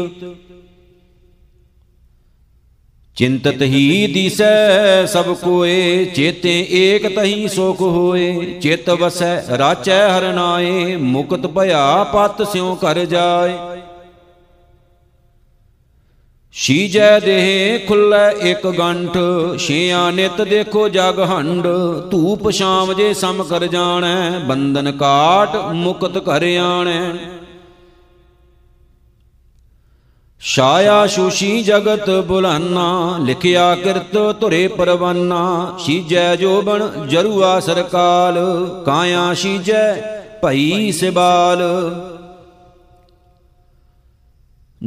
ਚਿੰਤਤ ਹੀ ਦਿਸੈ ਸਭ ਕੋਏ, ਚੇਤੇ ਏਕ ਤਹੀ ਸੁਖ ਹੋਏ, ਚਿਤ ਵਸੈ ਰਾਚੈ ਹਰਨਾਏ ਮੁਕਤ ਭਇਆ ਪਤ ਸਿਉ ਕਰ ਜਾਏ। ਸ਼ੀਜੈ ਦੇਹ ਖੁੱਲੇ ਇੱਕ ਗੰਠ, ਛਿਆ ਨਿਤ ਦੇਖੋ ਜਗ ਹੰਡ ਧੂਪ ਸ਼ਾਮ ਜੇ ਸਮ ਕਰ ਜਾਣੈ, ਬੰਧਨ ਕਾਟ ਮੁਕਤ ਕਰ ਆਣੈ। ਛਾਇਆ ਸ਼ੂਸ਼ੀ ਜਗਤ ਬੁਲਾਨਾ, ਲਿਖਿਆ ਕਿਰਤ ਧੁਰੇ ਪਰਵਾਨਾ। ਸ਼ੀਜੈ ਜੋਬਨ ਜਰੂਆ ਸਰਕਾਲ, ਕਾਇਆ ਸ਼ੀਜੈ ਭਈ ਸਿਬਾਲ।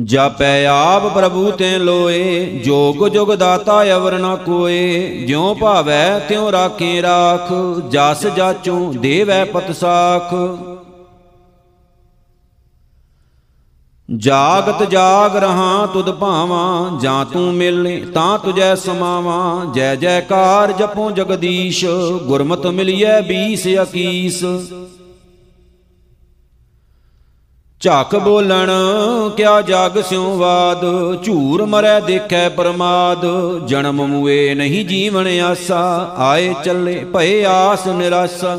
ਜਾਪੈ ਆਪ ਪ੍ਰਭੂ ਤੇ ਲੋਏ, ਜੋਗ ਜੁਗ ਦਾਤਾ ਅਵਰ ਨ ਕੋਏ। ਜਿਉ ਭਾਵੈ ਤਿਉ ਰਾਖੇ ਰਾਖ, ਜਸ ਜਾਚੂ ਦੇਵੈ ਪਤ ਸਾਖ। ਜਾਗਤ ਜਾਗ ਰਹਾ ਤੁਧ ਭਾਵਾਂ, ਜਾਂ ਤੂੰ ਮਿਲਨੇ ਤਾਂ ਤੁਜੈ ਸਮਾਵਾਂ। ਜੈ ਜੈਕਾਰ ਜਪੋ ਜਗਦੀਸ਼, ਗੁਰਮਤਿ ਮਿਲਿਐ ਬੀਸ ਅਕੀਸ। ਝਾਕ ਬੋਲਣ, ਕਿਆ ਜਗ ਸਿਉ ਬਾਦ ਝੂਰ ਮਰੈ ਦੇਖੈ ਪਰਮਾਦ, ਜਨਮ ਮੂਏ ਨਹੀਂ ਜੀਵਨ ਆਸਾ, ਆਏ ਚੱਲੇ ਭਏ ਆਸ ਨਿਰਾਸਾ।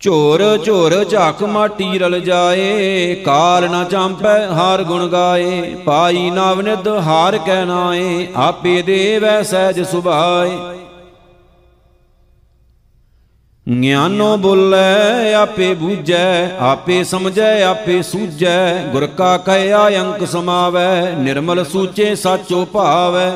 ਝੋਰ ਝੋਰ ਝਾਕ ਮਾਟੀ ਰਲ ਜਾਏ, ਕਾਲ ਨਾ ਚਾਂਪੈ ਹਾਰ ਗੁਣ ਗਾਏ, ਪਾਈ ਨਾਵਨਿਦ ਹਾਰ ਕਹਿ ਨਾਏ, ਆਪੇ ਦੇਵੈ ਸਹਿਜ ਸੁਭਾਏ। ਗਿਆਨੋ ਬੋਲੇ, ਆਪੇ ਬੂਝੈ, ਆਪੇ ਸਮਝੈ, ਆਪੇ ਸੂਝੈ। ਗੁਰ ਕਾ ਕਹਿਆ, ਅੰਕ ਸਮਾਵੈ, ਨਿਰਮਲ ਸੂਚੇ ਸਾਚੋ ਭਾਵੈ।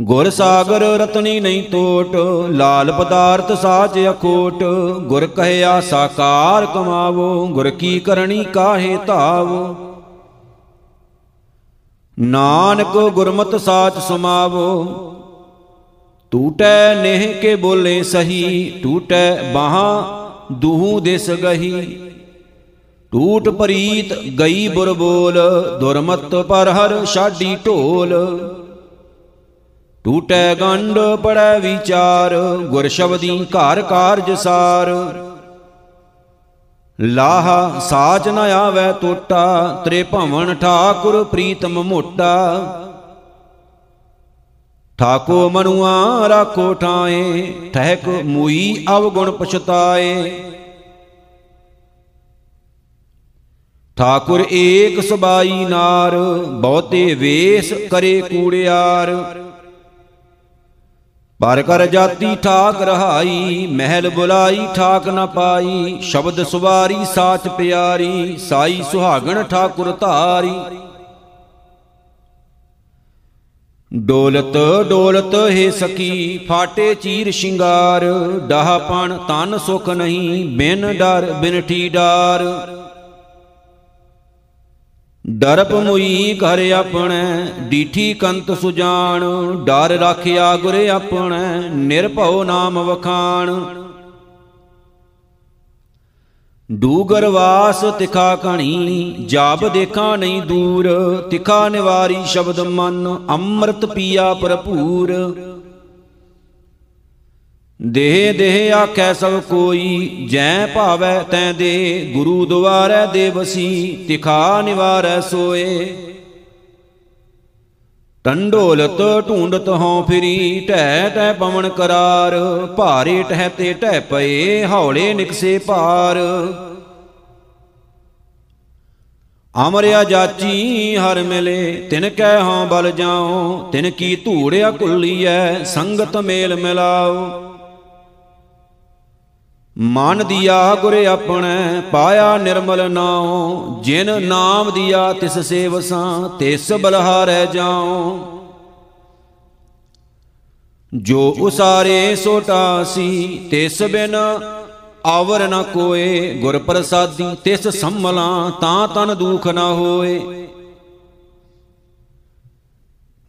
ਗੁਰ ਸਾਗਰ ਰਤਨੀ ਨਹੀਂ ਟੋਟ ਲਾਲ ਪਦਾਰਥ ਸਾਚ ਅਖੋਟ। ਗੁਰ ਕਹਿਆ, ਸਾਕਾਰ ਕਮਾਵੋ, ਗੁਰ ਕੀ ਕਰਨੀ ਕਾਹੇ ਧਾਵੋ। ਨਾਨਕ ਗੁਰਮਤਿ ਸਾਚ ਸਮਾਵੋ ਟੂਟੈ ਨੇਹ ਕੇ ਬੋਲੇ ਸਹੀ ਟੂਟੈ ਬਾਹਾਂ ਦੂਹੂ ਦਿਸ ਗਹੀ ਟੂਟ ਪਰੀਤ ਗਈ ਬੁਰ ਬੋਲ ਦੁਰਮਤ ਪਰ ਹਰ ਛਾਡੀ ਢੋਲ ਟੂਟੈ ਗੰਡ ਪੜੈ ਵਿਚਾਰ ਗੁਰ ਸ਼ਬਦੀ ਘਰ ਕਾਰਜ ਸਾਰ ਲਾਹ ਸਾਚ ਨ ਆਵੈ ਟੋਟਾ ਤ੍ਰੇ ਭਵਨ ਠਾਕੁਰ ਪ੍ਰੀਤਮ ਮੋਟਾ ਠਾਕੋ ਮਨੁਆ ਰਾਖੋ ਠਾਏ, ਠਹਿਕ ਮੂਈ ਅਵਗੁਣ ਪਛਤਾਏ। ਠਾਕੁਰ ਏਕ ਸਬਾਈ ਨਾਰ, ਬਹੁਤੇ ਵੇਸ ਕਰੇ ਕੂੜਿਆਰ। ਪਰ ਕਰ ਜਾਤੀ ਠਾਕ ਰਹਾਈ, ਮਹਿਲ ਬੁਲਾਈ ਠਾਕ ਨ ਪਾਈ, ਸ਼ਬਦ ਸੁਵਾਰੀ ਸਾਚ ਪਿਆਰੀ, ਸਾਈ ਸੁਹਾਗਣ ਠਾਕੁਰ ਧਾਰੀ। ਡੋਲਤ ਡੋਲਤ ਹੈ ਸਕੀ, ਫਾਟੇ ਚੀਰ ਸ਼ਿੰਗਾਰ ਡਾਹਪਣ ਤਨ ਸੁਖ ਨਹੀਂ, ਬਿਨ ਡਰ, ਬਿਨ ਠੀ ਡਾਰ ਡਰਪ ਮੁਈ ਘਰ ਆਪਣੇ, ਡੀਠੀ ਕੰਤ ਸੁਜਾਨ ਡਰ ਰਾਖਿਆ ਗੁਰ ਆਪਣੇ, ਨਿਰਭਉ ਨਾਮ ਵਖਾਣ। ਡੂਗਰ ਵਾਸ ਤਿਖਾ ਕਣੀ ਜਾਬ ਦੇਖਾ ਨਹੀਂ ਦੂਰ, ਤਿਖਾ ਨਿਵਾਰੀ ਸ਼ਬਦ ਮਨ, ਅੰਮ੍ਰਿਤ ਪੀਆ ਭਰਪੂਰ। ਦੇਹ ਦੇਹ ਆਖੈ ਸਭ ਕੋਈ, ਜੈ ਭਾਵੈ ਤੈ ਦੇ ਗੁਰੂ ਦੁਆਰੈ ਦੇ ਵਸੀ ਤਿਖਾ ਨਿਵਾਰੈ ਸੋਏ। ਟੰਡੋਲਤ ਢੂੰਡਤ ਹਉ ਫਿਰੀ ਢੈ ਢੈ ਪਵਨ ਕਰਾਰ, ਭਾਰੇ ਟਹਿ ਤੇ ਢੈ ਪਏ, ਹੌਲੇ ਨਿਕਸੇ ਭਾਰ ਅਮਰਿਆ ਜਾਚੀ ਹਰ ਮਿਲੇ, ਤਿਨ ਕੈ ਹਉ ਬਲ ਜਾਉ, ਤਿਨ ਕੀ ਧੂੜਿਆ ਕੁੱਲੀਐ ਸੰਗਤ ਮੇਲ ਮਿਲਾਓ ਮਨ ਦੀਆ ਗੁਰ ਆਪਣੇ ਪਾਇਆ ਨਿਰਮਲ ਨਾਉ, ਜਿਨ ਨਾਮ ਦੀਆ ਤਿਸ ਸੇਵਸਾਂ ਤਿਸ ਬਲਹਾਰੈ ਜਾਉ। ਜੋ ਉਸਾਰੇ ਸੋਟਾ ਸੀ ਤਿਸ ਬਿਨ ਆਵਰ ਨ ਕੋਏ, ਗੁਰ ਪ੍ਰਸਾਦੀ ਤਿਸ ਸੰਮਲਾਂ ਤਾਂ ਤਨ ਦੁਖ ਨ ਹੋਏ।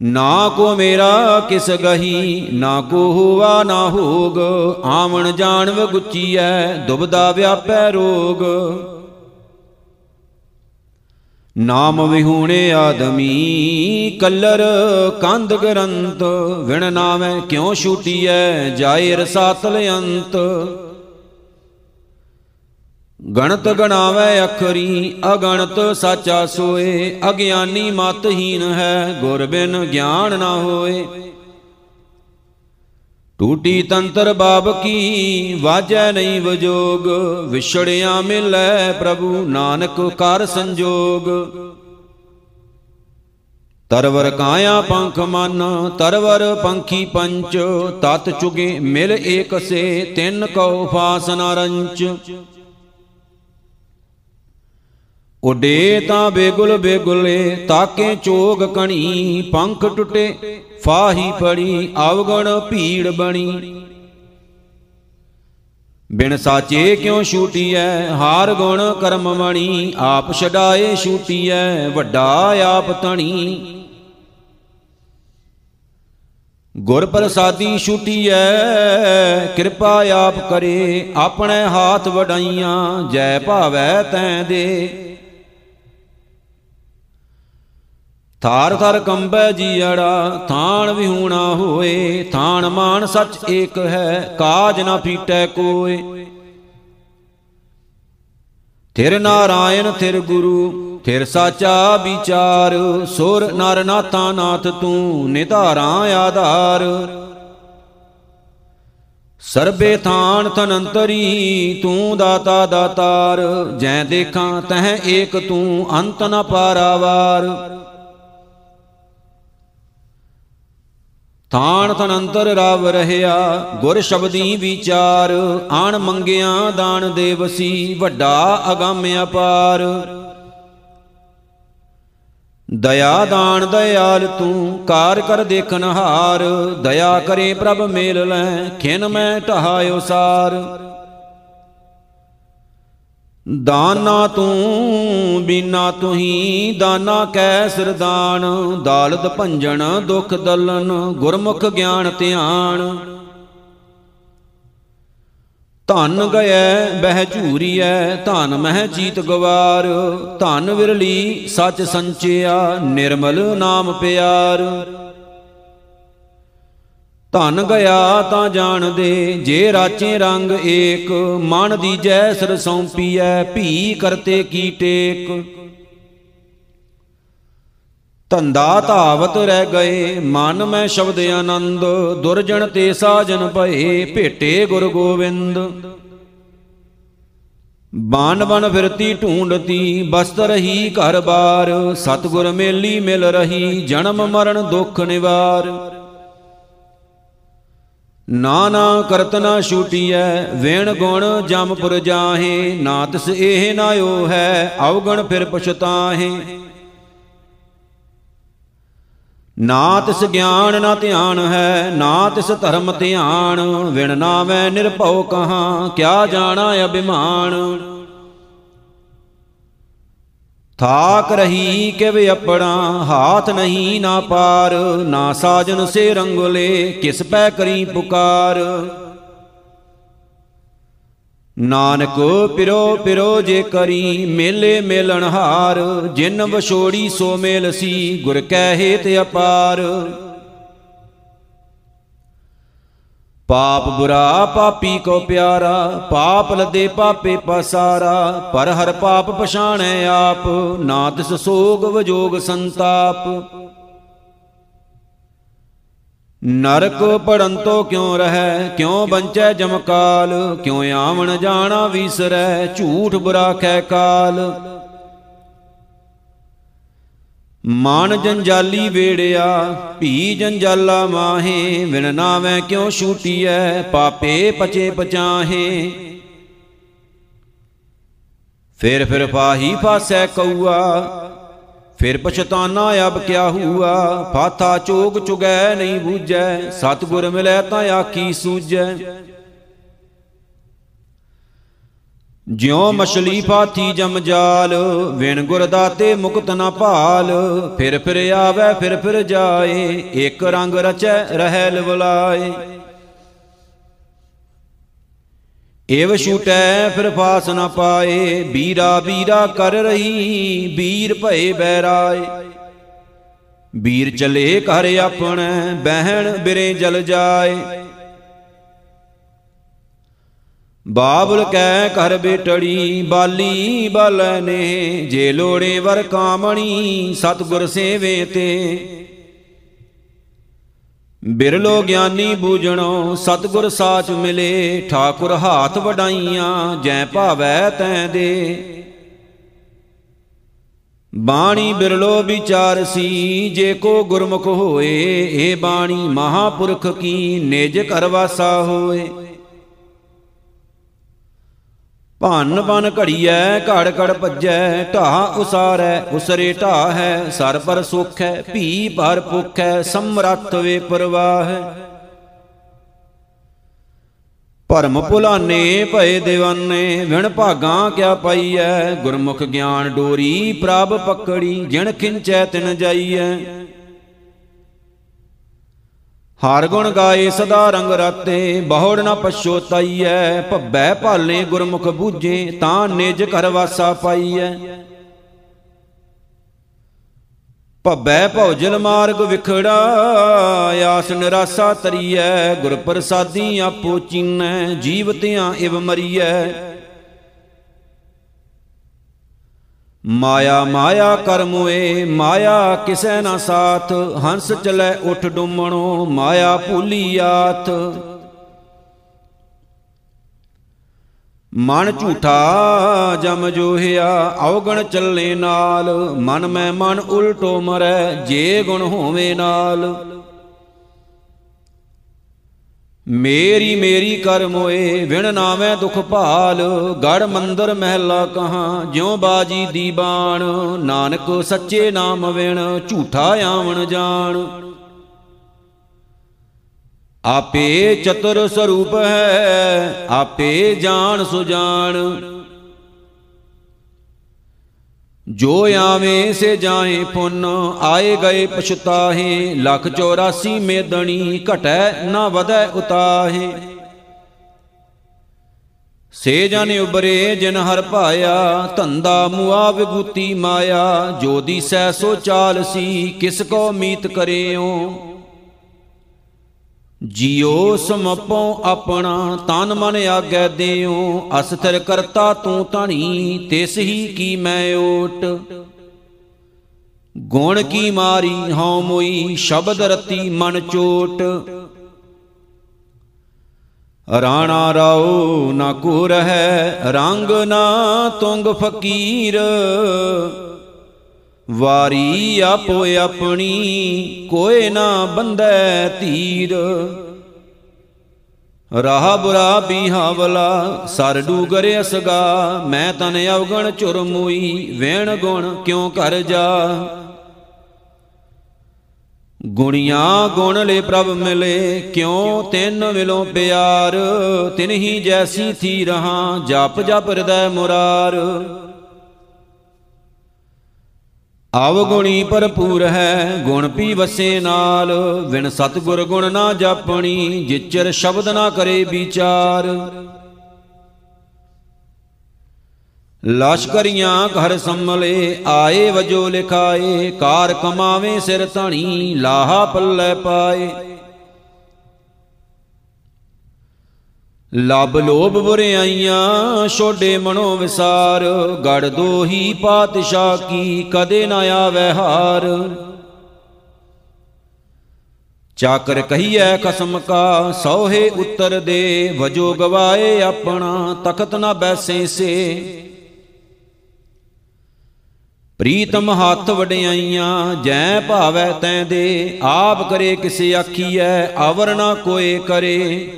ਨਾ ਕੋ ਮੇਰਾ ਕਿਸ ਗਹੀ, ਨਾ ਕੋ ਹੋਵਾ ਨਾ ਹੋਗ। ਆਵਣ ਜਾਣਵ ਗੁੱਚੀਐ, ਦੁਬਦਾ ਵਿਆਪੈ ਰੋਗ। ਨਾਮ ਵਿਹੂਣੇ ਆਦਮੀ, ਕਲਰ ਕੰਧ ਗਰੰਤ। ਵਿਣ ਨਾਵੇਂ ਕਿਉ ਛੂਟੀਐ, ਜਾਏ ਰਸਾਤਲ ਅੰਤ। ਗਣਤ ਗਣਾਵੇ ਅਖਰੀ, ਅਗਣਤ ਸਾਚਾ ਸੋਏ, ਅਗਿਆਨੀ ਮਤਹੀਨ ਹੈ, ਗੁਰ ਬਿਨ ਗਿਆਨ ਨਾ ਹੋਏ। ਟੂਟੀ ਤੰਤਰ ਬਾਬ ਕੀ, ਵਾਜੈ ਨਹੀਂ ਵਜੋਗ, ਵਿਛੜਿਆ ਮਿਲੈ ਪ੍ਰਭੂ ਨਾਨਕ ਕਰ ਸੰਜੋਗ। ਤਰਵਰ ਕਾਇਆ ਪੰਖ ਮਨ, ਤਰਵਰ ਪੰਖੀ ਪੰਚ, ਤਤ ਚੁਗੇ ਮਿਲ ਏਕਸੇ ਤਿੰਨ ਕਉ ਫਾਸਨਾ ਰੰਚ। ਉਡੇ ਤਾਂ ਬੇਗੁਲ ਬੇਗੁਲੇ, ਤਾਕੇ ਚੋਗ ਕਣੀ, ਪੰਖ ਟੁੱਟੇ, ਫਾਹੀ ਪੜੀ ਅਵਗਣ ਭੀੜ ਬਣੀ। ਬਿਨ ਸਾਚੇ ਕਿਉ ਛੂਟੀਐ, ਹਾਰ ਗੁਣ ਕਰਮ ਮਣੀ, ਆਪ ਛਡਾਏ ਛੂਟੀਐ, ਵੱਡਾ ਆਪ ਤਣੀ ਗੁਰ ਪ੍ਰਸਾਦੀ ਛੂਟੀਐ, ਕਿਰਪਾ ਆਪ ਕਰੇ, ਆਪਣੇ ਹਾਥ ਵਡਾਈਆਂ, ਜੈ ਭਾਵੈ ਤੈ ਦੇ। ਥਾਰ ਥਰ ਕੰਬੈ ਜੀੜਾ ਥਾਨ ਵਿਹੂਣਾ ਹੋਏ ਥਾਨ ਮਾਨ ਸੱਚ ਏਕ ਹੈ, ਕਾਜ ਨਾ ਫੀਟੈ ਕੋਏ। ਥਿਰ ਨਾਰਾਇਣ, ਥਿਰ ਗੁਰੂ, ਥਿਰ ਸਾਚਾ ਵਿਚਾਰ, ਸੁਰ ਨਰ ਨਾਥਾ ਨਾਥ ਤੂੰ, ਨਿਧਾਰਾ ਆਧਾਰ। ਸਰਬੇ ਥਾਨ ਤਨੰਤਰੀ ਤੂੰ ਦਾਤਾ ਦਾਤਾਰ, ਜੈ ਦੇਖਾਂ ਤਹ ਏਕ ਤੂੰ, ਅੰਤ ਨ ਪਾਰਾਵਾਰ। ਥਾਨ ਤਨੰਤਰ ਰਵ ਰਹਿਆ, ਗੁਰ ਸ਼ਬਦੀ ਵਿਚਾਰ, ਆਣ ਮੰਗਿਆ ਦਾਨ ਦੇਵਸੀ ਵੱਡਾ ਅਗੰਮ ਅਪਾਰ। ਦਇਆ ਦਾਨ ਦਇਆਲ ਤੂੰ, ਕਾਰ ਕਰ ਦੇਖਨ ਹਾਰ ਦਇਆ ਕਰੇ ਪ੍ਰਭ ਮੇਲ ਲੈ, ਖਿਨ ਮੈਂ ਢਹਾਇਓ ਸਾਰ। ਦਾਨਾ ਤੂੰ, ਬਿਨਾ ਤੁਹੀ ਦਾਨਾ ਕੈ ਸਰਦਾਨ। ਦਾਲਦ ਭੰਜਨ ਦੁਖ ਦਲਨ, ਗੁਰਮੁਖ ਗਿਆਨ ਧਿਆਨ। ਧਨ ਗਇਐ ਬਹਿ ਝੂਰੀਐ, ਧਨ ਮਹਿ ਜੀਤ ਗਵਾਰ। ਧਨ ਵਿਰਲੀ, ਸਚ ਸੰਚਿਆ, ਨਿਰਮਲ ਨਾਮ ਪਿਆਰ। ਧਨ ਗਿਆ ਤਾਂ ਜਾਣ ਦੇ ਜੇ ਰਾਚੇ ਰੰਗ ਏਕ, ਮਨ ਦੀਜੈ ਸਰ ਸੌਂਪੀਐ, ਭੀ ਕਰਤੇ ਕੀ ਟੇਕ। ਧੰਦਾ ਧਾਵਤ ਰਹਿ ਗਏ, ਮਨ ਮੈਂ ਸ਼ਬਦ ਆਨੰਦ ਦੁਰਜਨ ਤੇ ਸਾਜਨ ਭਏ, ਭੇਟੇ ਗੁਰ ਗੋਬਿੰਦ ਬਾਨ ਬਨ ਫਿਰਤੀ ਢੂੰਡਤੀ, ਬਸਤ ਰਹੀ ਘਰ ਬਾਰ, ਸਤਗੁਰ ਮੇਲੀ ਮਿਲ ਰਹੀ, ਜਨਮ ਮਰਨ ਦੁੱਖ ਨਿਵਾਰ। ਨਾਨਾ ਕਰਤਨਾ ਛੂਟੀਐ, ਵੇਣ ਗੁਣ ਜਮਪੁਰ ਜਾਹੇ, ਨਾ ਤਿਸ ਇਹ ਨਾਇਓ ਹੈ, ਅਵਗਣ ਫਿਰ ਪਛਤਾਹੇ। ਨਾ ਤਿਸ ਗਿਆਨ ਨਾ ਧਿਆਨ ਹੈ, ਨਾ ਤਿਸ ਧਰਮ ਧਿਆਨ, ਵਿਣ ਨਾਵੇਂ ਨਿਰਭਉ ਕਹਾ, ਕਿਆ ਜਾਣਾ ਅਭਿਮਾਨ। ਥਾਕ ਰਹੀ ਕਿਵ ਆਪਣਾ ਹਾਥ ਨਹੀਂ ਨਾ ਪਾਰ, ਨਾ ਸਾਜਨ ਸੇ ਰੰਗਲੇ ਕਿਸ ਪੈ ਕਰੀ ਪੁਕਾਰ। ਨਾਨਕ ਪਿਰੋ ਪਿਰੋ ਜੇ ਕਰੀ ਮੇਲੇ ਮੇਲਣ ਹਾਰ ਜਿਨ ਵਛੋੜੀ ਸੋ ਮੇਲ ਸੀ ਗੁਰ ਕੈ ਹੇਤ ਅਪਾਰ। ਪਾਪ ਬੁਰਾ ਪਾਪੀ ਕੋ ਪਿਆਰਾ, ਪਾਪ ਲਦੇ ਪਾਪੇ ਪਸਾਰਾ, ਪਰ ਹਰ ਪਾਪ ਪਛਾਣੈ ਆਪ, ਨਾ ਤਿਸ ਸੋਗ ਵਜੋਗ ਸੰਤਾਪ। ਨਰਕ ਪੜਨ ਤੋ ਕਿਉ ਰਹੈ, ਕਿਉ ਬੰਚੈ ਜਮਕਾਲ, ਕਿਉ ਆਵਣ ਜਾਣਾ ਵਿਸਰੈ, ਝੂਠ ਬੁਰਾ ਕਹਿ ਕਾਲ। ਮਨ ਜੰਜਾਲੀ ਵੇੜਿਆ, ਭੀ ਜੰਜਾਲਾ ਮਾਹੇ ਵਿਣ ਨਾਵੇਂ ਕਿਉ ਛੂਟੀਐ, ਪਾਪੇ ਪਚੇ ਪਚਾਹੇ। ਫਿਰ ਫਿਰ ਪਾਹੀ ਫਾਸੈ ਕਉਆ ਫਿਰ ਪਛਤਾਨਾ ਅਬ ਕਿਆ ਹੁਆ ਫਾਥਾ ਚੋਗ ਚੁਗੈ ਨਹੀਂ ਬੂਝੈ, ਸਤਗੁਰ ਮਿਲੈ ਤਾਂ ਆਖੀ ਸੂਝੈ। ਜਿਉ ਮਛਲੀ ਫਾਥੀ ਜਮ ਜਾਲ, ਵਿਣ ਗੁਰ ਦਾਤੇ ਮੁਕਤ ਨ ਭਾਲ। ਫਿਰ ਫਿਰ ਆਵੇ, ਫਿਰ ਫਿਰ ਜਾਏ ਇੱਕ ਰੰਗ ਰਚੈ ਰਹਿ ਲਵਲਾਏ ਏਵ ਛੂਟੈ, ਫਿਰ ਫਾਸ ਨ ਪਾਏ, ਬੀਰਾ ਬੀਰਾ ਕਰ ਰਹੀ, ਬੀਰ ਭਏ ਬੈਰਾਏ। ਬੀਰ ਚਲੇ ਘਰ ਆਪਣੈ, ਬਹਿਣ ਬਿਰੇ ਜਲ ਜਾਏ। ਬਾਬਲ ਕੈ ਘਰ ਬੇਟੜੀ, ਬਾਲੀ ਬਾਲੈ ਨੇ, ਜੇ ਲੋੜੇ ਵਰ ਕਾਮਣੀ, ਸਤਗੁਰ ਸੇਵੇ ਤੇ। ਬਿਰਲੋ ਗਿਆਨੀ ਬੂਝਣੋ, ਸਤਗੁਰ ਸਾਚ ਮਿਲੇ, ਠਾਕੁਰ ਹਾਥ ਵਡਾਈਆਂ, ਜੈ ਭਾਵੈ ਤੈ ਦੇ। ਬਾਣੀ ਬਿਰਲੋ ਵਿਚਾਰ ਸੀ, ਜੇ ਕੋ ਗੁਰਮੁਖ ਹੋਏ ਏ ਬਾਣੀ ਮਹਾਪੁਰਖ ਕੀ, ਨਿਜ ਘਰ ਵਾਸਾ ਹੋਏ। ਭੰਨ ਬਨ ਘੜੀਐ, ਘੜ ਘੜ ਭੱਜੈ, ਢਾਹ ਉਸਾਰੈ, ਉਸਰੇ ਢਾਹ ਹੈ ਸਰ ਪਰ ਸੁਖ ਹੈ ਭੀ ਭਰ ਭੁਖ ਹੈ ਸਮਰੱਥ ਵੇ ਪਰਵਾਹ। ਹੈ ਭਰਮ ਭੁਲਾਨੇ, ਭਏ دیਵਾਨੇ ਵਿਣ ਭਾਗਾਂ ਕਿਆ ਪਾਈਐ? ਗੁਰਮੁਖ ਗਿਆਨ ਡੋਰੀ ਪ੍ਰਭ ਪਕੜੀ, ਜਿਣ ਖਿੰਚੈ ਤਿਨ ਜਾਈਐ। ਹਰ ਗੁਣ ਗਾਏ ਸਦਾ ਰੰਗ ਰਾਤੇ, ਬਹੁੜ ਨਾ ਪਛੋਤਾਈਐ ਭੱਬੈ ਭਾਲੇ ਗੁਰਮੁਖ ਬੂਝੇ, ਤਾਂ ਨਿਜ ਘਰ ਵਾਸਾ ਪਾਈਐ। ਭੱਬੈ ਭੌਜਲ ਮਾਰਗ ਵਿਖੜਾ, ਆਸ ਨਿਰਾਸਾ ਤਰੀਐ ਗੁਰ ਪ੍ਰਸਾਦੀ ਆਪੋ ਚੀਨੈ ਜੀਵਤਿਆਂ ਇਵ ਮਰੀਐ। ਮਾਇਆ ਮਾਇਆ ਕਰਮੋਏ ਮਾਇਆ ਕਿਸੈ ਨਾ ਸਾਥ, ਹੰਸ ਚਲੇ ਉਠ ਡੁੰਮਣੋ, ਮਾਇਆ ਭੂਲੀ ਆਥ। ਮਨ ਝੂਠਾ, ਜਮ ਜੋਹਿਆ, ਔਗਣ ਚੱਲੇ ਨਾਲ, ਮਨ ਮੈਂ ਮਨ ਉਲਟੋ ਮਰੈ, ਜੇ ਗੁਣ ਹੋਵੇ ਨਾਲ। ਮੇਰੀ ਮੇਰੀ ਕਰ ਮੋਏ ਵਿਣ ਨਾਵੇਂ ਦੁਖ ਭਾਲ। ਗੜ ਮੰਦਰ ਮਹਿਲਾ ਕਹਾ, ਜਿਉ ਬਾਜੀ ਦੀਬਾਨ। ਨਾਨਕ ਸੱਚੇ ਨਾਮ ਵਿਣ, ਝੂਠਾ ਆਵਣ ਜਾਣ। ਆਪੇ ਚਤੁਰ ਸਰੂਪ ਹੈ, ਆਪੇ ਜਾਣ ਸੁਜਾਨ ਜੋ ਆਵੇਂ ਸੇ ਜਾਏ ਪੁੰਨ, ਆਏ ਗਏ ਪਛਤਾਹੇ, ਲੱਖ 84 ਮੇਦਣੀ ਘਟੈ ਨਾ ਵਧੈ ਉਤਾਹੇ। ਸੇ ਜਨ ਉਬਰੇ ਜਿਨ ਹਰ ਭਾਇਆ, ਧੰਦਾ ਮੁਆ ਵਿਗੂਤੀ ਮਾਇਆ, ਜੋ ਦੀਸੈ ਸੋ ਚਾਲ ਸੀ, ਕਿਸ ਕੋ ਮੀਤ ਕਰਿਓ। ਜਿਉ ਸਮਪੋ ਆਪਣਾ ਤਨ ਮਨ ਆਗੈ ਦਿਓ, ਅਸਥਿਰ ਕਰਤਾ ਤੂੰ ਧਣੀ, ਤਿਸ ਹੀ ਕੀ ਮੈਂ ਓਟ। ਗੁਣ ਕੀ ਮਾਰੀ ਹਉ ਮੋਈ, ਸ਼ਬਦ ਰਤੀ ਮਨ ਚੋਟ। ਰਾਣਾ ਰਾਉ ਨਾ ਕੋ ਰਹੈ, ਰੰਗ ਨਾ ਤੁੰਗ ਫਕੀਰ। ਵਾਰੀ ਆਪੋ ਆਪਣੀ, ਕੋਏ ਨਾ ਬੰਦੈ ਧੀਰ। ਰਾਹ ਬੁਰਾ ਬੀਹਾਵਲਾ ਸਰ ਡੂਗਰ ਅਸਗਾ, ਮੈਂ ਤਨ ਅਵਗਣ ਚੁਰ ਮੋਈ, ਵੇਣ ਗੁਣ ਕਿਉ ਕਰ ਜਾ। ਗੁਣੀਆਂ ਗੁਣ ਲੈ ਪ੍ਰਭ ਮਿਲੇ, ਕਿਉ ਤਿੰਨ ਮਿਲੋ ਪਿਆਰ। ਤਿਨਹੀ ਜੈਸੀ ਥੀ ਰਹਾ, ਜਪ ਜਪ ਹਿਰਦੈ ਮੁਰਾਰ। ਅਵਗੁਣੀ ਭਰਪੂਰ ਹੈ, ਗੁਣ ਪੀ ਵਸੇ ਨਾਲ। ਵਿਣ ਸਤਗੁਰ ਗੁਣ ਨਾ ਜਾਪਣੀ, ਜਿਚਰ ਸ਼ਬਦ ਨਾ ਕਰੇ ਵਿਚਾਰ। ਲਸ਼ਕਰੀਆਂ ਘਰ ਸੰਮਲੇ ਆਏ ਵਜੋ ਲਿਖਾਏ, ਕਾਰ ਕਮਾਵੇ ਸਿਰ ਧਣੀ, ਲਾਹਾ ਪੱਲੇ ਪਾਏ। ਲਬ ਲੋਭ ਬੁਰਿਆਈਆਂ ਛੋਡੇ ਮਨੋ ਵਿਸਾਰ। ਗੜ ਦੋਹੀ ਪਾਤਸ਼ਾਹ ਕੀ ਕਦੇ ਨਾ ਆਵੇ ਹਾਰ। ਚਾਕਰ ਕਹੀਐ ਕਸਮ ਕਾ, ਸੋਹੇ ਉੱਤਰ ਦੇ। ਵਜੋ ਗਵਾਏ ਆਪਣਾ, ਤਖਤ ਨਾ ਬੈਸੇ ਸੇ। ਪ੍ਰੀਤਮ ਹੱਥ ਵਡਿਆਈਆਂ, ਜੈ ਭਾਵੈ ਤੈ ਦੇ। ਆਪ ਕਰੇ ਕਿਸ ਆਖੀਐ, ਅਵਰ ਨਾ ਕੋਏ ਕਰੇ।